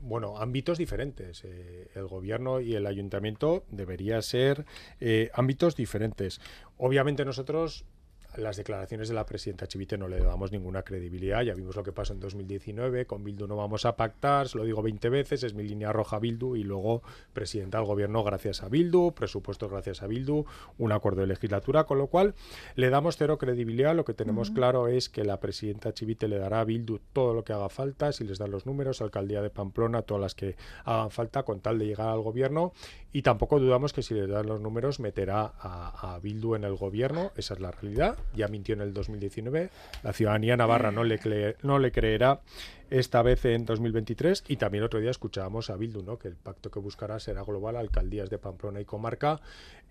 bueno, ámbitos diferentes. Eh, el gobierno y el ayuntamiento debería ser eh, ámbitos diferentes. Obviamente nosotros las declaraciones de la presidenta Chivite no le damos ninguna credibilidad. Ya vimos lo que pasó en 2019. Con Bildu no vamos a pactar, se lo digo 20 veces, es mi línea roja Bildu y luego presidenta del gobierno gracias a Bildu, presupuestos gracias a Bildu, un acuerdo de legislatura, con lo cual le damos cero credibilidad. Lo que tenemos claro es que la presidenta Chivite le dará a Bildu todo lo que haga falta, si les dan los números, alcaldía de Pamplona, todas las que hagan falta con tal de llegar al gobierno. Y tampoco dudamos que si les dan los números meterá a, a Bildu en el gobierno, esa es la realidad ya mintió en el 2019, la ciudadanía navarra no le, no le creerá esta vez en 2023 y también otro día escuchábamos a Bildu, ¿no? que el pacto que buscará será global, alcaldías de Pamplona y comarca,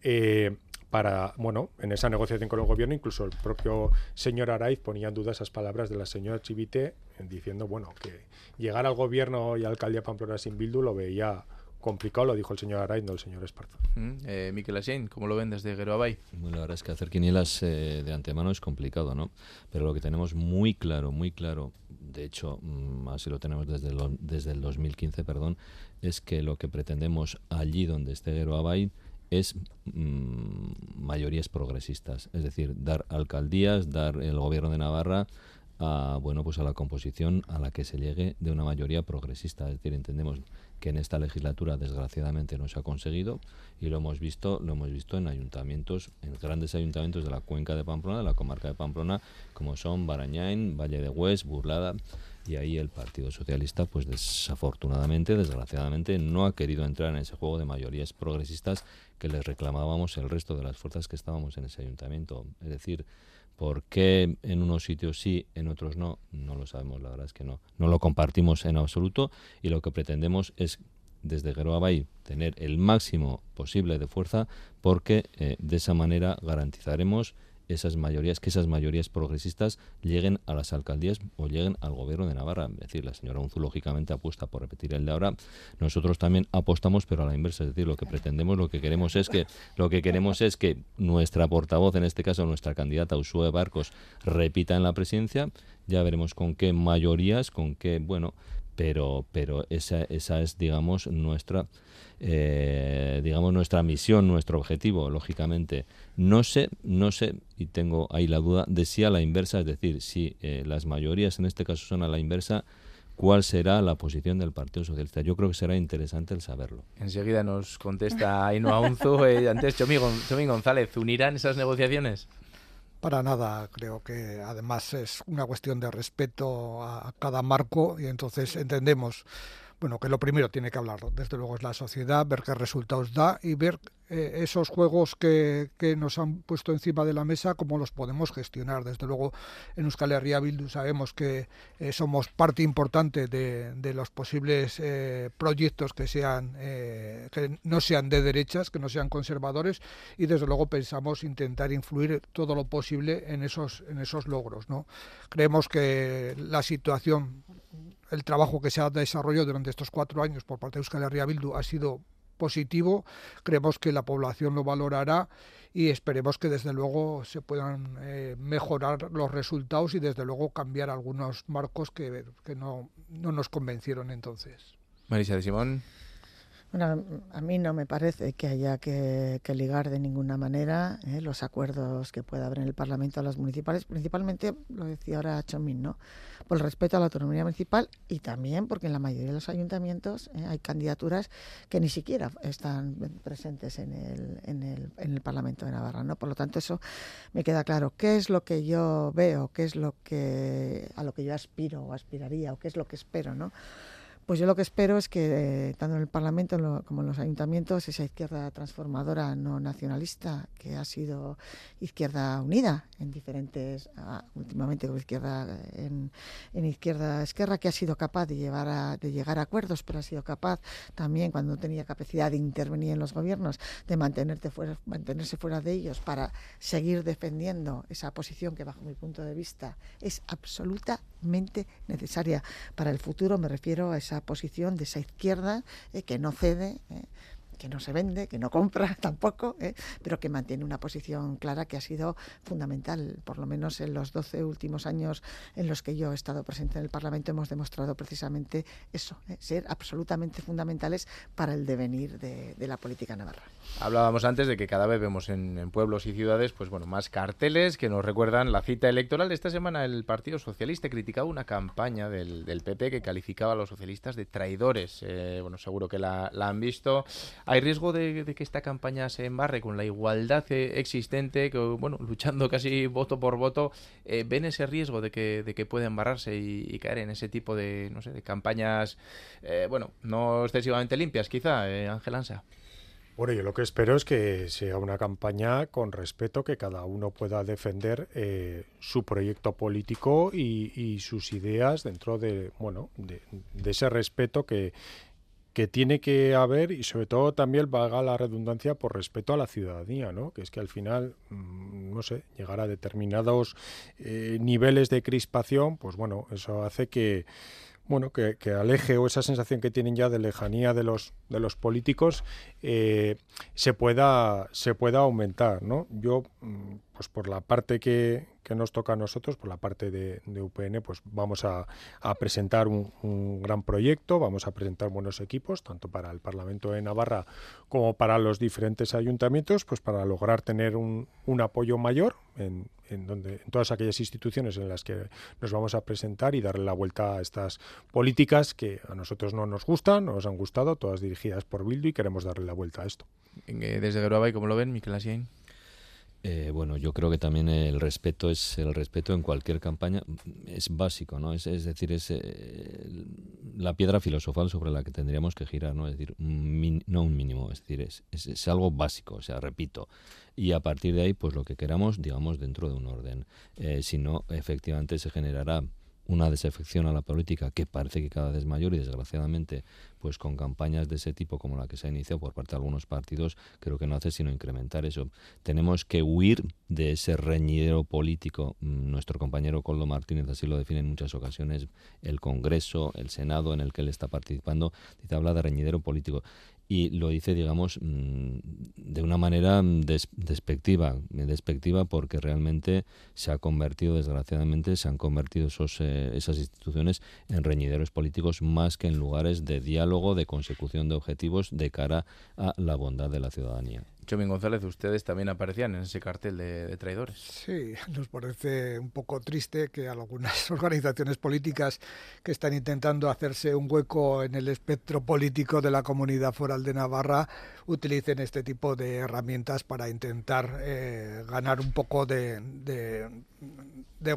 eh, para, bueno, en esa negociación con el gobierno, incluso el propio señor Araiz ponía en duda esas palabras de la señora Chivite diciendo, bueno, que llegar al gobierno y alcaldía Pamplona sin Bildu lo veía complicado, lo dijo el señor Araiz, no el señor Esparza. Mm, eh, Miquel Asien, ¿cómo lo ven desde Geroabay? Bueno, la verdad es que hacer quinielas eh, de antemano es complicado, ¿no? Pero lo que tenemos muy claro, muy claro, de hecho, mm, así lo tenemos desde, desde el 2015, perdón, es que lo que pretendemos allí donde esté Geroabay es mm, mayorías progresistas, es decir, dar alcaldías, dar el gobierno de Navarra a bueno pues a la composición a la que se llegue de una mayoría progresista, es decir, entendemos que en esta legislatura desgraciadamente no se ha conseguido y lo hemos visto lo hemos visto en ayuntamientos en grandes ayuntamientos de la cuenca de Pamplona de la comarca de Pamplona como son Barañain Valle de Hues Burlada y ahí el Partido Socialista pues desafortunadamente desgraciadamente no ha querido entrar en ese juego de mayorías progresistas que les reclamábamos el resto de las fuerzas que estábamos en ese ayuntamiento. Es decir ¿Por qué en unos sitios sí, en otros no? No lo sabemos, la verdad es que no. No lo compartimos en absoluto y lo que pretendemos es desde Geroabay tener el máximo posible de fuerza porque eh, de esa manera garantizaremos esas mayorías, que esas mayorías progresistas lleguen a las alcaldías o lleguen al gobierno de Navarra. Es decir, la señora Unzu lógicamente apuesta por repetir el de ahora. Nosotros también apostamos, pero a la inversa. Es decir, lo que pretendemos, lo que queremos es que, lo que queremos es que nuestra portavoz, en este caso nuestra candidata Usue Barcos, repita en la presidencia. Ya veremos con qué mayorías, con qué, bueno, pero, pero esa, esa es, digamos, nuestra eh, digamos, nuestra misión, nuestro objetivo, lógicamente. No sé, no sé, y tengo ahí la duda, de si a la inversa, es decir, si eh, las mayorías en este caso son a la inversa, cuál será la posición del Partido Socialista. Yo creo que será interesante el saberlo. Enseguida nos contesta Ainhoa Unzu, eh, antes Chomín, González, ¿unirán esas negociaciones? Para nada, creo que además es una cuestión de respeto a cada marco y entonces entendemos bueno, que lo primero tiene que hablar, desde luego, es la sociedad, ver qué resultados da y ver eh, esos juegos que, que, nos han puesto encima de la mesa, cómo los podemos gestionar. Desde luego, en Euskal Herria Bildu sabemos que eh, somos parte importante de, de los posibles eh, proyectos que sean que no sean de derechas, que no sean conservadores, y desde luego pensamos intentar influir todo lo posible en esos en esos logros. ¿no? Creemos que la situación el trabajo que se ha desarrollado durante estos cuatro años por parte de Euskal Herria Bildu ha sido positivo, creemos que la población lo valorará y esperemos que desde luego se puedan eh, mejorar los resultados y desde luego cambiar algunos marcos que, que no, no nos convencieron entonces. Marisa de Simón. Bueno, a mí no me parece que haya que, ligar de ninguna manera eh, los acuerdos que pueda haber en el Parlamento a las municipales, principalmente, lo decía ahora Chomín, ¿no? por el respeto a la autonomía municipal y también porque en la mayoría de los ayuntamientos eh, hay candidaturas que ni siquiera están presentes en el, en, el, en el Parlamento de Navarra. ¿no? Por lo tanto, eso me queda claro. ¿Qué es lo que yo veo? ¿Qué es lo que a lo que yo aspiro o aspiraría? ¿O qué es lo que espero? ¿no? Pues yo lo que espero es que, eh, tanto en el Parlamento como en los ayuntamientos, esa izquierda transformadora no nacionalista, que ha sido izquierda unida en diferentes, últimamente con izquierda en, izquierda esquerra, que ha sido capaz de, llevar de llegar a acuerdos, pero ha sido capaz también, cuando no tenía capacidad de intervenir en los gobiernos, de mantenerte fuera, mantenerse fuera de ellos para seguir defendiendo esa posición que, bajo mi punto de vista, es absolutamente necesaria para el futuro. Me refiero a esa posición de esa izquierda eh, que no cede. Eh, que no se vende, que no compra <laughs> tampoco, ¿eh? pero que mantiene una posición clara que ha sido fundamental. Por lo menos en los 12 últimos años en los que yo he estado presente en el Parlamento hemos demostrado precisamente eso, ¿eh? ser absolutamente fundamentales para el devenir de, la política navarra. Hablábamos antes de que cada vez vemos en, pueblos y ciudades pues bueno, más carteles que nos recuerdan la cita electoral. Esta semana el Partido Socialista criticaba una campaña del, PP que calificaba a los socialistas de traidores. Eh, bueno, seguro que la, la han visto. ¿Hay riesgo de, que esta campaña se embarre con la igualdad eh, existente, bueno, luchando casi voto por voto? Eh, ¿Ven ese riesgo de que, de que pueda embarrarse y, caer en ese tipo de, no sé, de campañas, eh, bueno, no excesivamente limpias, quizá, Ángel Ansa? Bueno, yo lo que espero es que sea una campaña con respeto, que cada uno pueda defender su proyecto político y, sus ideas dentro de, bueno, de, ese respeto que, que tiene que haber y sobre todo también valga la redundancia por respeto a la ciudadanía, ¿no? Que es que al final, mm, no sé, llegar a determinados eh, niveles de crispación, pues bueno, eso hace que bueno, que, aleje o esa sensación que tienen ya de lejanía de los de los políticos eh, se pueda se pueda aumentar, ¿no? Yo, mm, pues por la parte que, que nos toca a nosotros, por la parte de, UPN, pues vamos a, presentar un, gran proyecto, vamos a presentar buenos equipos, tanto para el Parlamento de Navarra como para los diferentes ayuntamientos, pues para lograr tener un, apoyo mayor en, donde, en todas aquellas instituciones en las que nos vamos a presentar y darle la vuelta a estas políticas que a nosotros no nos gustan, no nos han gustado, todas dirigidas por Bildu y queremos darle la vuelta a esto. Eh, desde ¿cómo lo ven, Miquel Asiain? Eh, bueno, yo creo que también el respeto es el respeto en cualquier campaña es básico, ¿no? Es, decir, es eh, la piedra filosofal sobre la que tendríamos que girar, ¿no? Es decir, no un mínimo, es decir, es, es, algo básico, o sea, repito. Y a partir de ahí, pues lo que queramos, digamos, dentro de un orden. Eh, si no, efectivamente se generará una desafección a la política que parece que cada vez es mayor y desgraciadamente pues con campañas de ese tipo como la que se ha iniciado por parte de algunos partidos creo que no hace sino incrementar eso. Tenemos que huir de ese reñidero político. Mm, nuestro compañero Coldo Martínez así lo define en muchas ocasiones el Congreso, el Senado en el que él está participando, dice habla de reñidero político y lo dice, digamos, mm, de una manera despectiva, despectiva porque realmente se ha convertido, desgraciadamente, se han convertido esos, eh, esas instituciones en reñideros políticos más que en lugares de diálogo, de consecución de objetivos de cara a la bondad de la ciudadanía. Chomín González, ustedes también aparecían en ese cartel de, traidores. Sí, <laughs> nos parece un poco triste que algunas <laughs> organizaciones políticas que están intentando hacerse un hueco en el espectro político de la comunidad foral de Navarra utilicen este tipo de herramientas para intentar eh, ganar un poco de de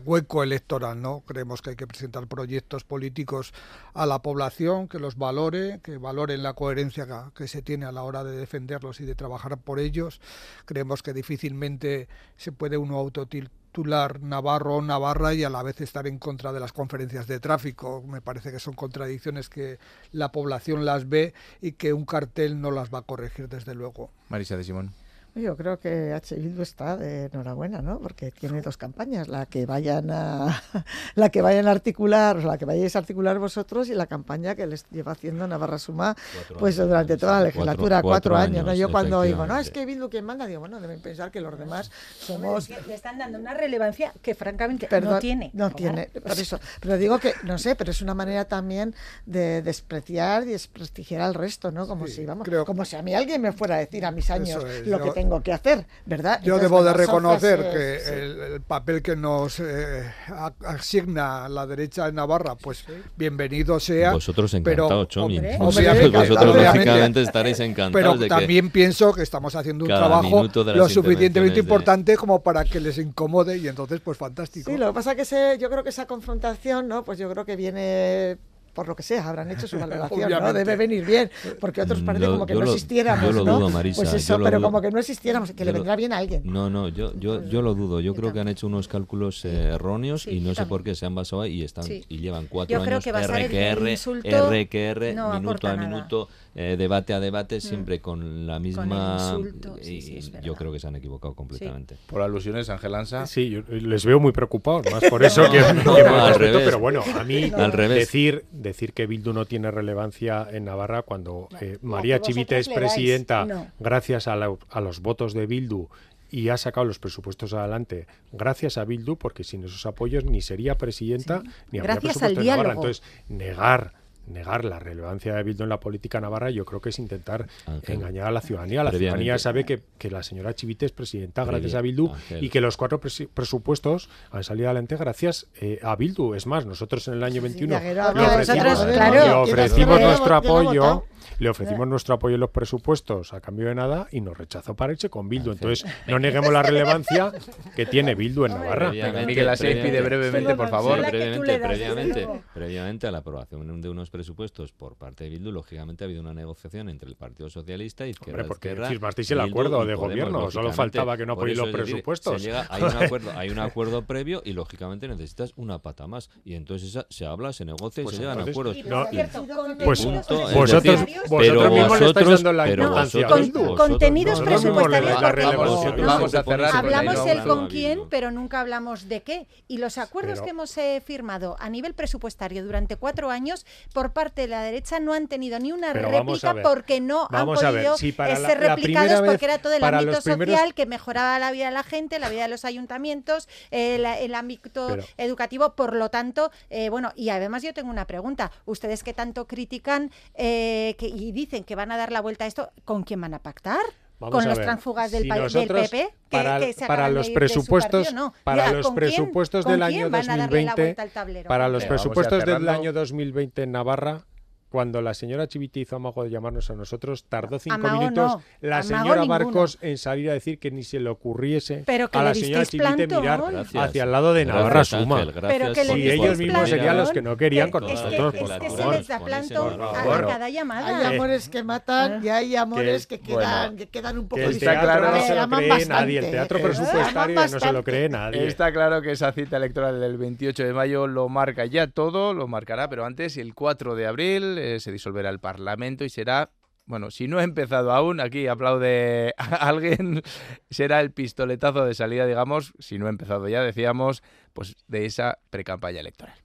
hueco electoral, ¿no? Creemos que hay que presentar proyectos políticos a la población, que los valore, que valoren la coherencia que, se tiene a la hora de defenderlos y de trabajar por ellos. Creemos que difícilmente se puede uno autotitular Navarro o Navarra y a la vez estar en contra de las conferencias de tráfico. Me parece que son contradicciones que la población las ve y que un cartel no las va a corregir desde luego. Marisa de Simón. Yo creo que H. Bildu está de enhorabuena, ¿no? Porque tiene dos campañas, la que vayan a <laughs> la que vayan a articular, la que vayáis a articular vosotros y la campaña que les lleva haciendo Navarra Suma, pues durante toda la legislatura, cuatro, años, ¿no? Yo cuando digo, no, es que Bildu quien manda, digo, bueno, deben pensar que los demás somos... le están dando una relevancia que francamente no tiene. No tiene, por eso. Pero digo que, no sé, pero es una manera también de despreciar y desprestigiar al resto, ¿no? Como si, vamos, como si a mí alguien me fuera a decir a mis años lo que tengo que hacer, ¿verdad? Yo debo de reconocer que el, papel que nos eh, asigna la derecha en Navarra, pues bienvenido sea. Vosotros encantados, Chomi. vosotros lógicamente estaréis encantados. Pero también pienso que estamos haciendo un trabajo lo suficientemente importante como para que les incomode y entonces pues fantástico. Sí, lo que pasa que yo creo que esa confrontación, ¿no? Pues yo creo que viene por lo que sea, habrán hecho su <laughs> valoración, ¿no? Debe venir bien, porque otros parece como que no existiéramos, yo lo Dudo, Marisa, pues eso, pero como que no existiéramos, que le vendrá bien a alguien. No, no, yo, yo, yo lo dudo. Yo creo que han hecho unos cálculos eh, erróneos y no sé por qué se han basado ahí y están y llevan cuatro años RQR, RQR, minuto a minuto. Eh, debate a debate, mm. siempre con la misma. y yo creo que se han equivocado completamente. Por alusiones, Ángel Ansa. Sí, yo les veo muy preocupados, más por <laughs> eso que, al revés. Pero bueno, a mí <laughs> al revés. decir decir que Bildu no tiene relevancia en Navarra cuando eh, María Chivite es presidenta gracias a, a los votos de Bildu y ha sacado los presupuestos adelante gracias a Bildu, porque sin esos apoyos ni sería presidenta ni habría presupuestos en Navarra. Entonces, negar negar la relevancia de Bildu en la política navarra, yo creo que es intentar engañar a la ciudadanía. La ciudadanía sabe que, que, la señora Chivite es presidenta gracias a Bildu y que los cuatro presupuestos han salido adelante gracias eh, a Bildu. Es más, nosotros en el año 21 le ofrecimos, nuestro apoyo le ofrecimos nuestro apoyo en los presupuestos a cambio de nada y nos rechazó para irse con Bildu. Entonces, no neguemos la relevancia que tiene Bildu en Navarra. Miguel Asís pide brevemente, por favor. Brevemente, previamente, previamente a la aprobación de unos presupuestos por parte de Bildu, lógicamente ha habido una negociación entre el Partido Socialista y Izquierda Hombre, porque firmasteis el acuerdo de gobierno, solo faltaba que no apoyéis los presupuestos. hay, un <laughs> acuerdo, hay un acuerdo previo y lógicamente necesitas una pata más. Y entonces esa, se habla, se negocia y pues se llegan a acuerdos. pues vosotros, pero vosotros, contenidos presupuestarios vamos a cerrar hablamos el con quién, pero nunca hablamos de qué. Y los acuerdos que hemos eh, firmado a nivel presupuestario durante cuatro años por parte de la derecha no han tenido ni una réplica porque no han podido ser replicados porque era todo el ámbito social que mejoraba la vida de la gente, la vida de los ayuntamientos, el, ámbito educativo. Por lo tanto, eh, bueno, y además yo tengo una pregunta. Ustedes que tanto critican eh, que, y dicen que van a dar la vuelta a esto, ¿con quién van a pactar? Con los transfugas del, PP para, para los presupuestos para los presupuestos del año 2020 para los presupuestos del año 2020 en Navarra cuando la señora Chivite hizo amago de llamarnos a nosotros, tardó cinco minutos la señora Marcos en salir a decir que ni se le ocurriese a la señora Chivite mirar hacia el lado de Navarra Suma. y ellos mismos serían los que no querían con nosotros. Es que, se les da planto a, cada llamada. Hay amores que matan y hay amores que, quedan, que quedan un poco el teatro no se lo cree nadie, el teatro presupuestario no se lo cree nadie. Está claro que esa cita electoral del 28 de mayo lo marca ya todo, lo marcará, pero antes el 4 de abril eh, se disolverá el Parlamento y será bueno, si no he empezado aún, aquí aplaude <laughs> a alguien, será el pistoletazo de salida, digamos, si no he empezado ya, decíamos, pues de esa precampaña electoral.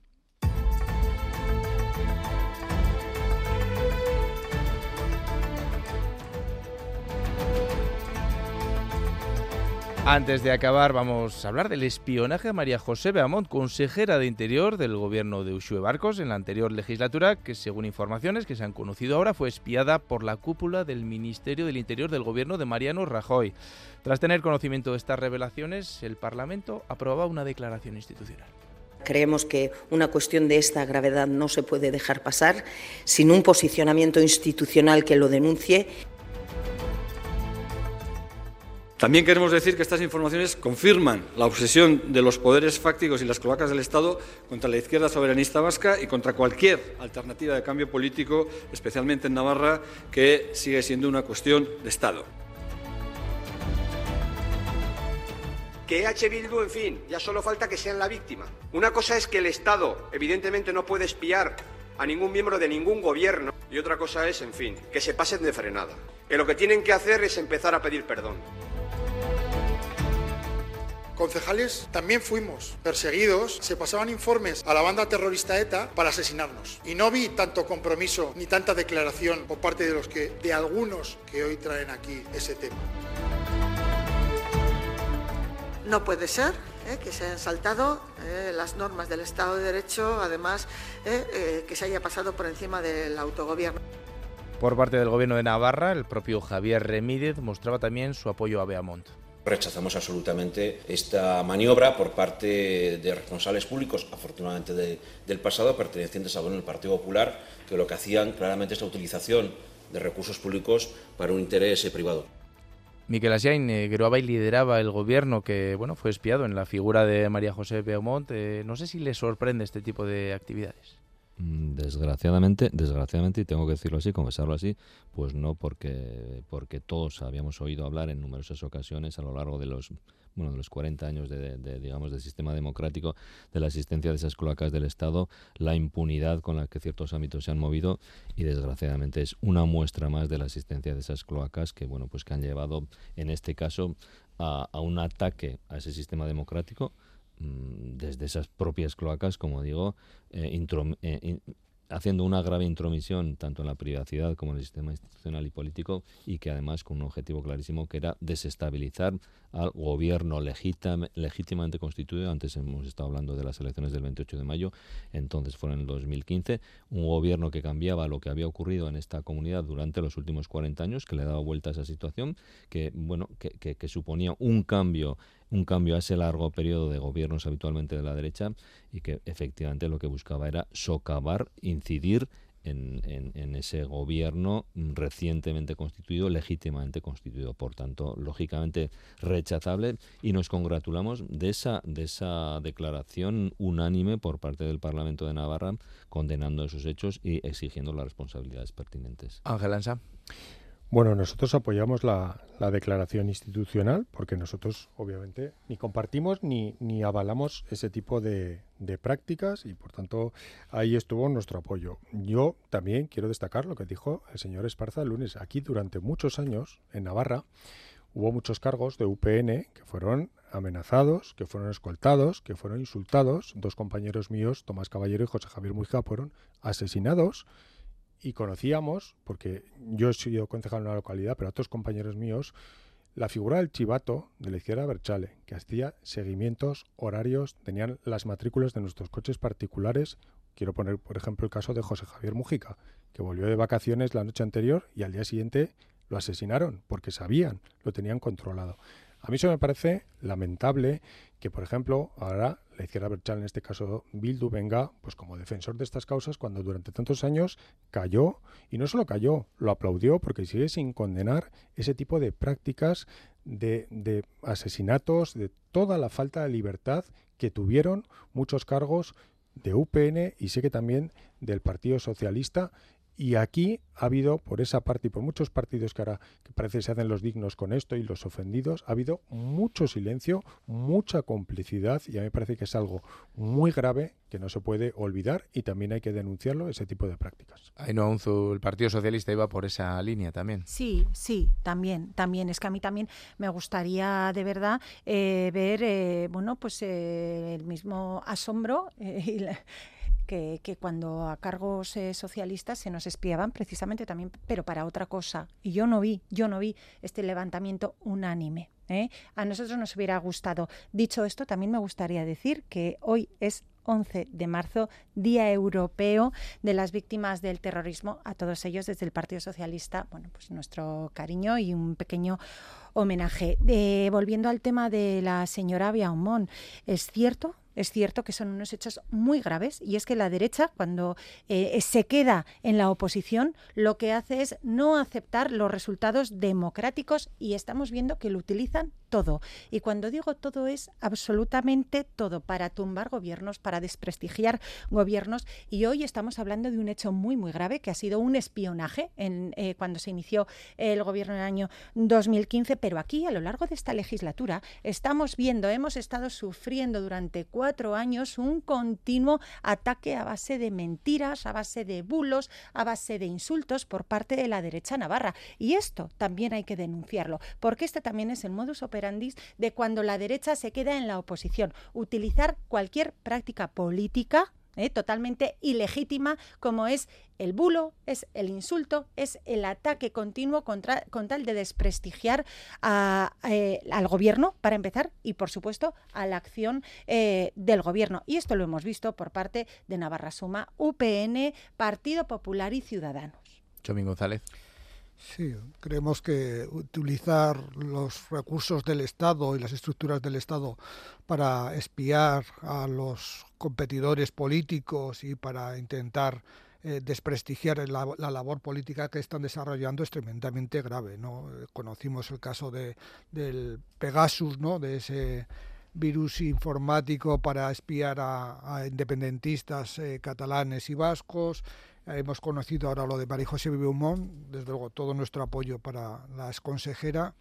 Antes de acabar, vamos a hablar del espionaje a María José Beamont, consejera de Interior del gobierno de Ushue Barcos en la anterior legislatura, que según informaciones que se han conocido ahora fue espiada por la cúpula del Ministerio del Interior del gobierno de Mariano Rajoy. Tras tener conocimiento de estas revelaciones, el Parlamento aprobaba una declaración institucional. Creemos que una cuestión de esta gravedad no se puede dejar pasar sin un posicionamiento institucional que lo denuncie También queremos decir que estas informaciones confirman la obsesión de los poderes fácticos y las cloacas del Estado contra la izquierda soberanista vasca y contra cualquier alternativa de cambio político, especialmente en Navarra, que sigue siendo una cuestión de Estado. Que H. Bildu, en fin, ya solo falta que sean la víctima. Una cosa es que el Estado, evidentemente, no puede espiar a ningún miembro de ningún gobierno. Y otra cosa es, en fin, que se pasen de frenada. Que lo que tienen que hacer es empezar a pedir perdón. Concejales también fuimos perseguidos, se pasaban informes a la banda terrorista ETA para asesinarnos. Y no vi tanto compromiso ni tanta declaración por parte de los que de algunos que hoy traen aquí ese tema. No puede ser ¿eh? que se hayan saltado ¿eh? las normas del Estado de Derecho, además ¿eh? que se haya pasado por encima del autogobierno. Por parte del Gobierno de Navarra, el propio Javier Remídez mostraba también su apoyo a Beamont. Rechazamos absolutamente esta maniobra por parte de responsables públicos, afortunadamente del pasado, pertenecientes a bueno, Partido Popular, que lo que hacían claramente es la utilización de recursos públicos para un interés privado. Miquel Asiain, eh, Geroabay lideraba el gobierno que bueno fue espiado en la figura de María José Beaumont. Eh, no sé si le sorprende este tipo de actividades. Mm, desgraciadamente, desgraciadamente, y tengo que decirlo así, confesarlo así, pues no porque, porque todos habíamos oído hablar en numerosas ocasiones a lo largo de los bueno, de los 40 años de, digamos, del sistema democrático, de la existencia de esas cloacas del Estado, la impunidad con la que ciertos ámbitos se han movido y desgraciadamente es una muestra más de la existencia de esas cloacas que, bueno, pues que han llevado, en este caso, a, un ataque a ese sistema democrático desde esas propias cloacas, como digo, eh, eh haciendo una grave intromisión tanto en la privacidad como en el sistema institucional y político y que además con un objetivo clarísimo que era desestabilizar al gobierno legítimamente constituido. Antes hemos estado hablando de las elecciones del 28 de mayo, entonces fueron en el 2015, un gobierno que cambiaba lo que había ocurrido en esta comunidad durante los últimos 40 años, que le daba vuelta a esa situación, que bueno, que suponía un cambio un cambio a ese largo periodo de gobiernos habitualmente de la derecha y que efectivamente lo que buscaba era socavar, incidir en, en, ese gobierno recientemente constituido, legítimamente constituido. Por tanto, lógicamente rechazable y nos congratulamos de esa, de esa declaración unánime por parte del Parlamento de Navarra condenando esos hechos y exigiendo las responsabilidades pertinentes. Ángel Ansa. Bueno, nosotros apoyamos la, declaración institucional porque nosotros obviamente ni compartimos ni, ni avalamos ese tipo de, de, prácticas y por tanto ahí estuvo nuestro apoyo. Yo también quiero destacar lo que dijo el señor Esparza el lunes. Aquí durante muchos años en Navarra hubo muchos cargos de UPN que fueron amenazados, que fueron escoltados, que fueron insultados. Dos compañeros míos, Tomás Caballero y José Javier Mujica, fueron asesinados y conocíamos, porque yo he sido concejal en una localidad, pero otros compañeros míos, la figura del chivato de la izquierda Berchale, que hacía seguimientos horarios, tenían las matrículas de nuestros coches particulares. Quiero poner, por ejemplo, el caso de José Javier Mujica, que volvió de vacaciones la noche anterior y al día siguiente lo asesinaron, porque sabían, lo tenían controlado. A mí eso me parece lamentable que, por ejemplo, ahora la izquierda berchal, en este caso Bildu, venga pues como defensor de estas causas cuando durante tantos años cayó, y no solo cayó, lo aplaudió porque sigue sin condenar ese tipo de prácticas de, de asesinatos, de toda la falta de libertad que tuvieron muchos cargos de UPN y sé que también del Partido Socialista y aquí ha habido, por esa parte y por muchos partidos que ahora que parece se hacen los dignos con esto y los ofendidos, ha habido mucho silencio, mucha complicidad y a mí me parece que es algo muy grave que no se puede olvidar y también hay que denunciarlo, ese tipo de prácticas. no Unzu, el Partido Socialista iba por esa línea también. Sí, sí, también, también. Es que a mí también me gustaría de verdad eh, ver, eh, bueno, pues eh, el mismo asombro y la, que, cuando a cargos eh, socialistas se nos espiaban precisamente también, pero para otra cosa. Y yo no vi, yo no vi este levantamiento unánime. ¿eh? A nosotros nos hubiera gustado. Dicho esto, también me gustaría decir que hoy es 11 de marzo, Día Europeo de las Víctimas del Terrorismo. A todos ellos, desde el Partido Socialista, bueno, pues nuestro cariño y un pequeño homenaje. volviendo al tema de la señora Biaumont, ¿es cierto es cierto que son unos hechos muy graves y es que la derecha, cuando eh, se queda en la oposición, lo que hace es no aceptar los resultados democráticos y estamos viendo que lo utilizan todo. Y cuando digo todo es absolutamente todo, para tumbar gobiernos, para desprestigiar gobiernos. Y hoy estamos hablando de un hecho muy, muy grave, que ha sido un espionaje en, eh, cuando se inició el gobierno en el año 2015. Pero aquí, a lo largo de esta legislatura, estamos viendo, hemos estado sufriendo durante cuatro años un continuo ataque a base de mentiras, a base de bulos, a base de insultos por parte de la derecha navarra. Y esto también hay que denunciarlo, porque este también es el modus operandi de cuando la derecha se queda en la oposición, utilizar cualquier práctica política ¿eh? totalmente ilegítima, como es el bulo, es el insulto, es el ataque continuo contra, con tal de desprestigiar eh, al gobierno, para empezar, y por supuesto a la acción eh, del gobierno. Y esto lo hemos visto por parte de Navarra Suma, UPN, Partido Popular y Ciudadanos. González. Sí, creemos que utilizar los recursos del Estado y las estructuras del Estado para espiar a los competidores políticos y para intentar eh, desprestigiar la, labor política que están desarrollando es tremendamente grave. ¿no? Eh, conocimos el caso de, del Pegasus, ¿no? de ese virus informático para espiar a, independentistas eh, catalanes y vascos. Hemos conocido ahora lo de María José Beaumont, desde luego todo nuestro apoyo para la exconsejera.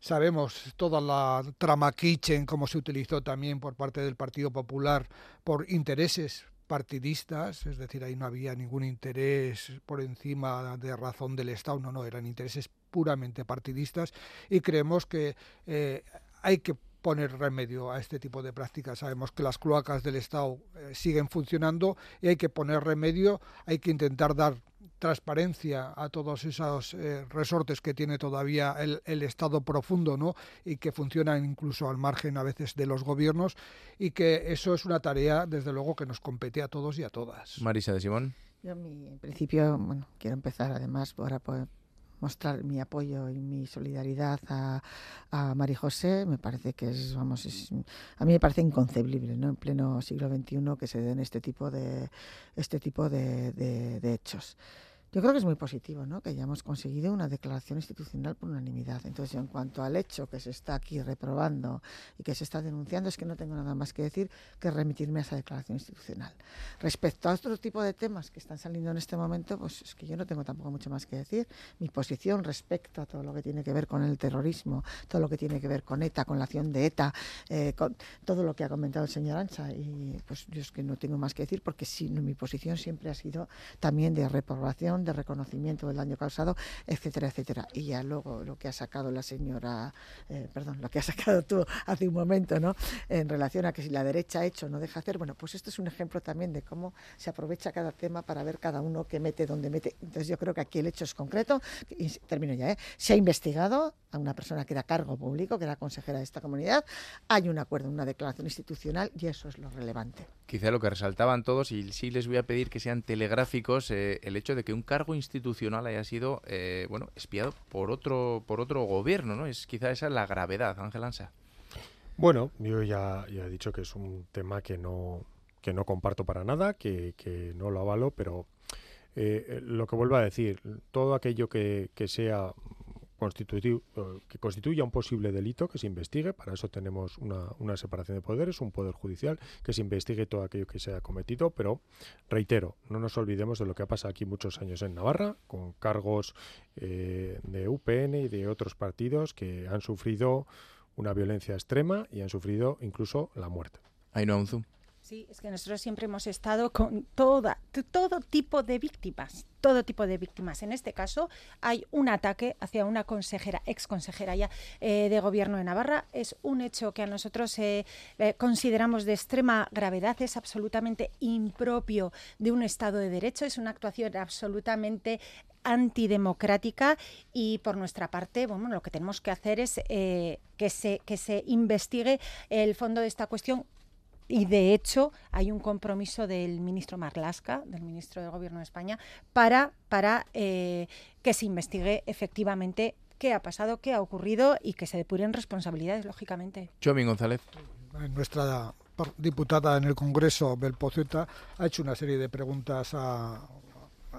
Sabemos toda la trama kitchen, cómo se utilizó también por parte del Partido Popular por intereses partidistas, es decir, ahí no había ningún interés por encima de razón del Estado, no, no, eran intereses puramente partidistas y creemos que eh, hay que poner remedio a este tipo de prácticas. Sabemos que las cloacas del Estado eh, siguen funcionando y hay que poner remedio, hay que intentar dar transparencia a todos esos eh, resortes que tiene todavía el, el, Estado profundo ¿no? y que funcionan incluso al margen a veces de los gobiernos y que eso es una tarea desde luego que nos compete a todos y a todas. Marisa de Simón. Yo en principio bueno, quiero empezar además por, mostrar mi apoyo y mi solidaridad a, a María José. Me parece que es, vamos, a mí me parece inconcebible, ¿no? En pleno siglo XXI que se den este tipo de, este tipo de hechos. Yo creo que es muy positivo ¿no? que hayamos conseguido una declaración institucional por unanimidad. Entonces, en cuanto al hecho que se está aquí reprobando y que se está denunciando, es que no tengo nada más que decir que remitirme a esa declaración institucional. Respecto a otro tipo de temas que están saliendo en este momento, pues es que yo no tengo tampoco mucho más que decir. Mi posición respecto a todo lo que tiene que ver con el terrorismo, todo lo que tiene que ver con ETA, con la acción de ETA, eh, con todo lo que ha comentado el señor Ancha, y pues yo es que no tengo más que decir porque sí, mi posición siempre ha sido también de reprobación de reconocimiento del daño causado, etcétera, etcétera. Y ya luego lo que ha sacado la señora, eh, perdón, lo que ha sacado tú hace un momento, ¿no? En relación a que si la derecha ha hecho no deja hacer, bueno, pues esto es un ejemplo también de cómo se aprovecha cada tema para ver cada uno que mete, dónde mete. Entonces yo creo que aquí el hecho es concreto, termino ya, ¿eh? Se ha investigado a una persona que era cargo público, que era consejera de esta comunidad, hay un acuerdo, una declaración institucional y eso es lo relevante. Quizá lo que resaltaban todos, y sí les voy a pedir que sean telegráficos, eh, el hecho de que un cargo institucional haya sido eh, bueno espiado por otro por otro gobierno, ¿no? Es quizá esa la gravedad, Ángel Ansa. Bueno, yo ya, ya, he dicho que es un tema que no que no comparto para nada, que, que no lo avalo, pero eh, lo que vuelvo a decir, todo aquello que, que sea que constituya un posible delito que se investigue. Para eso tenemos una, una, separación de poderes, un poder judicial que se investigue todo aquello que se haya cometido. Pero reitero, no nos olvidemos de lo que ha pasado aquí muchos años en Navarra, con cargos eh, de UPN y de otros partidos que han sufrido una violencia extrema y han sufrido incluso la muerte. Ahí. Sí, es que nosotros siempre hemos estado con toda, todo tipo de víctimas, todo tipo de víctimas. En este caso hay un ataque hacia una consejera, ex consejera ya eh, de gobierno de Navarra. Es un hecho que a nosotros eh, eh, consideramos de extrema gravedad, es absolutamente impropio de un Estado de Derecho, es una actuación absolutamente antidemocrática y por nuestra parte, bueno, lo que tenemos que hacer es que, se, que se investigue el fondo de esta cuestión y de hecho hay un compromiso del ministro Marlasca, del ministro del Gobierno de España, para, para eh, que se investigue efectivamente qué ha pasado, qué ha ocurrido y que se depuren responsabilidades, lógicamente. Chomi González. Nuestra diputada en el Congreso, Belpoceta, ha hecho una serie de preguntas a,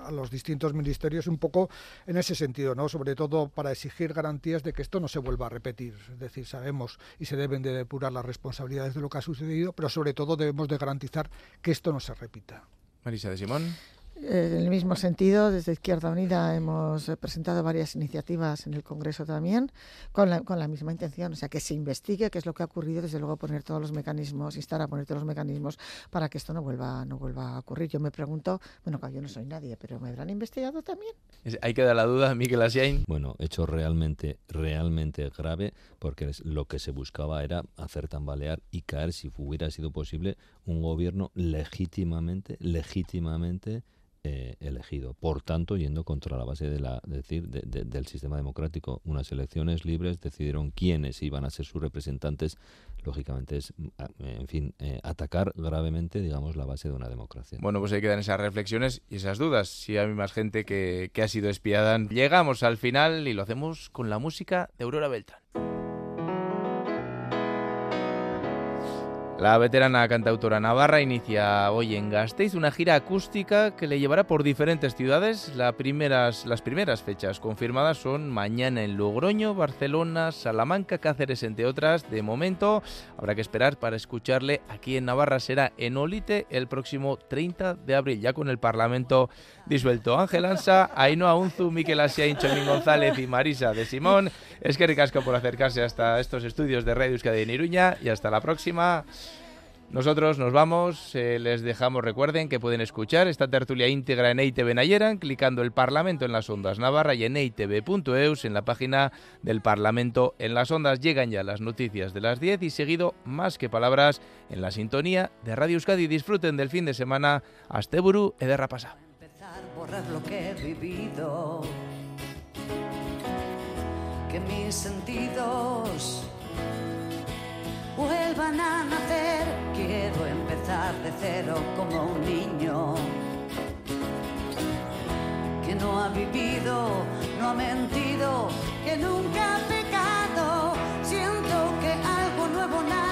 a los distintos ministerios un poco en ese sentido, ¿no? Sobre todo para exigir garantías de que esto no se vuelva a repetir. Es decir, sabemos y se deben de depurar las responsabilidades de lo que ha sucedido, pero sobre todo debemos de garantizar que esto no se repita. Marisa de Simón. Eh, en el mismo sentido, desde Izquierda Unida hemos eh, presentado varias iniciativas en el Congreso también con la, con la misma intención, o sea, que se investigue qué es lo que ha ocurrido, desde luego poner todos los mecanismos, instar a poner todos los mecanismos para que esto no vuelva, no vuelva a ocurrir. Yo me pregunto, bueno, yo no soy nadie, pero ¿me habrán investigado también? Hay que dar la duda, Miguel Asiain. Bueno, hecho realmente, realmente grave, porque lo que se buscaba era hacer tambalear y caer, si hubiera sido posible, un gobierno legítimamente, legítimamente eh, elegido. Por tanto, yendo contra la base de la, decir, del sistema democrático. Unas elecciones libres decidieron quiénes iban a ser sus representantes. Lógicamente es, en fin, eh, atacar gravemente, digamos, la base de una democracia. Bueno, pues ahí quedan esas reflexiones y esas dudas. Si hay más gente que, que ha sido espiada. Llegamos al final y lo hacemos con la música de Aurora Beltrán. La veterana cantautora navarra inicia hoy en Gasteiz una gira acústica que le llevará por diferentes ciudades. Las primeras, fechas confirmadas son mañana en Logroño, Barcelona, Salamanca, Cáceres, entre otras. De momento habrá que esperar para escucharle aquí en Navarra. Será en Olite el próximo 30 de abril, ya con el Parlamento disuelto. Ángel Ansa, Ainhoa Unzu, Miquel Asiain, Chomín González y Marisa de Simón. Es que ricasco por acercarse hasta estos estudios de Radio Euskadi en Iruña y hasta la próxima. Nosotros nos vamos, eh, les dejamos, recuerden que pueden escuchar esta tertulia íntegra en EITV Nayeran, clicando el Parlamento en las Ondas Navarra y en eitv.eus en la página del Parlamento en las Ondas. Llegan ya las noticias de las 10 y seguido, más que palabras, en la sintonía de Radio Euskadi. Disfruten del fin de semana. Asteburu Ederra Pasa. Lo que he vivido, que mis sentidos vuelvan a nacer. Quiero empezar de cero como un niño que no ha vivido, no ha mentido, que nunca ha pecado. Siento que algo nuevo nace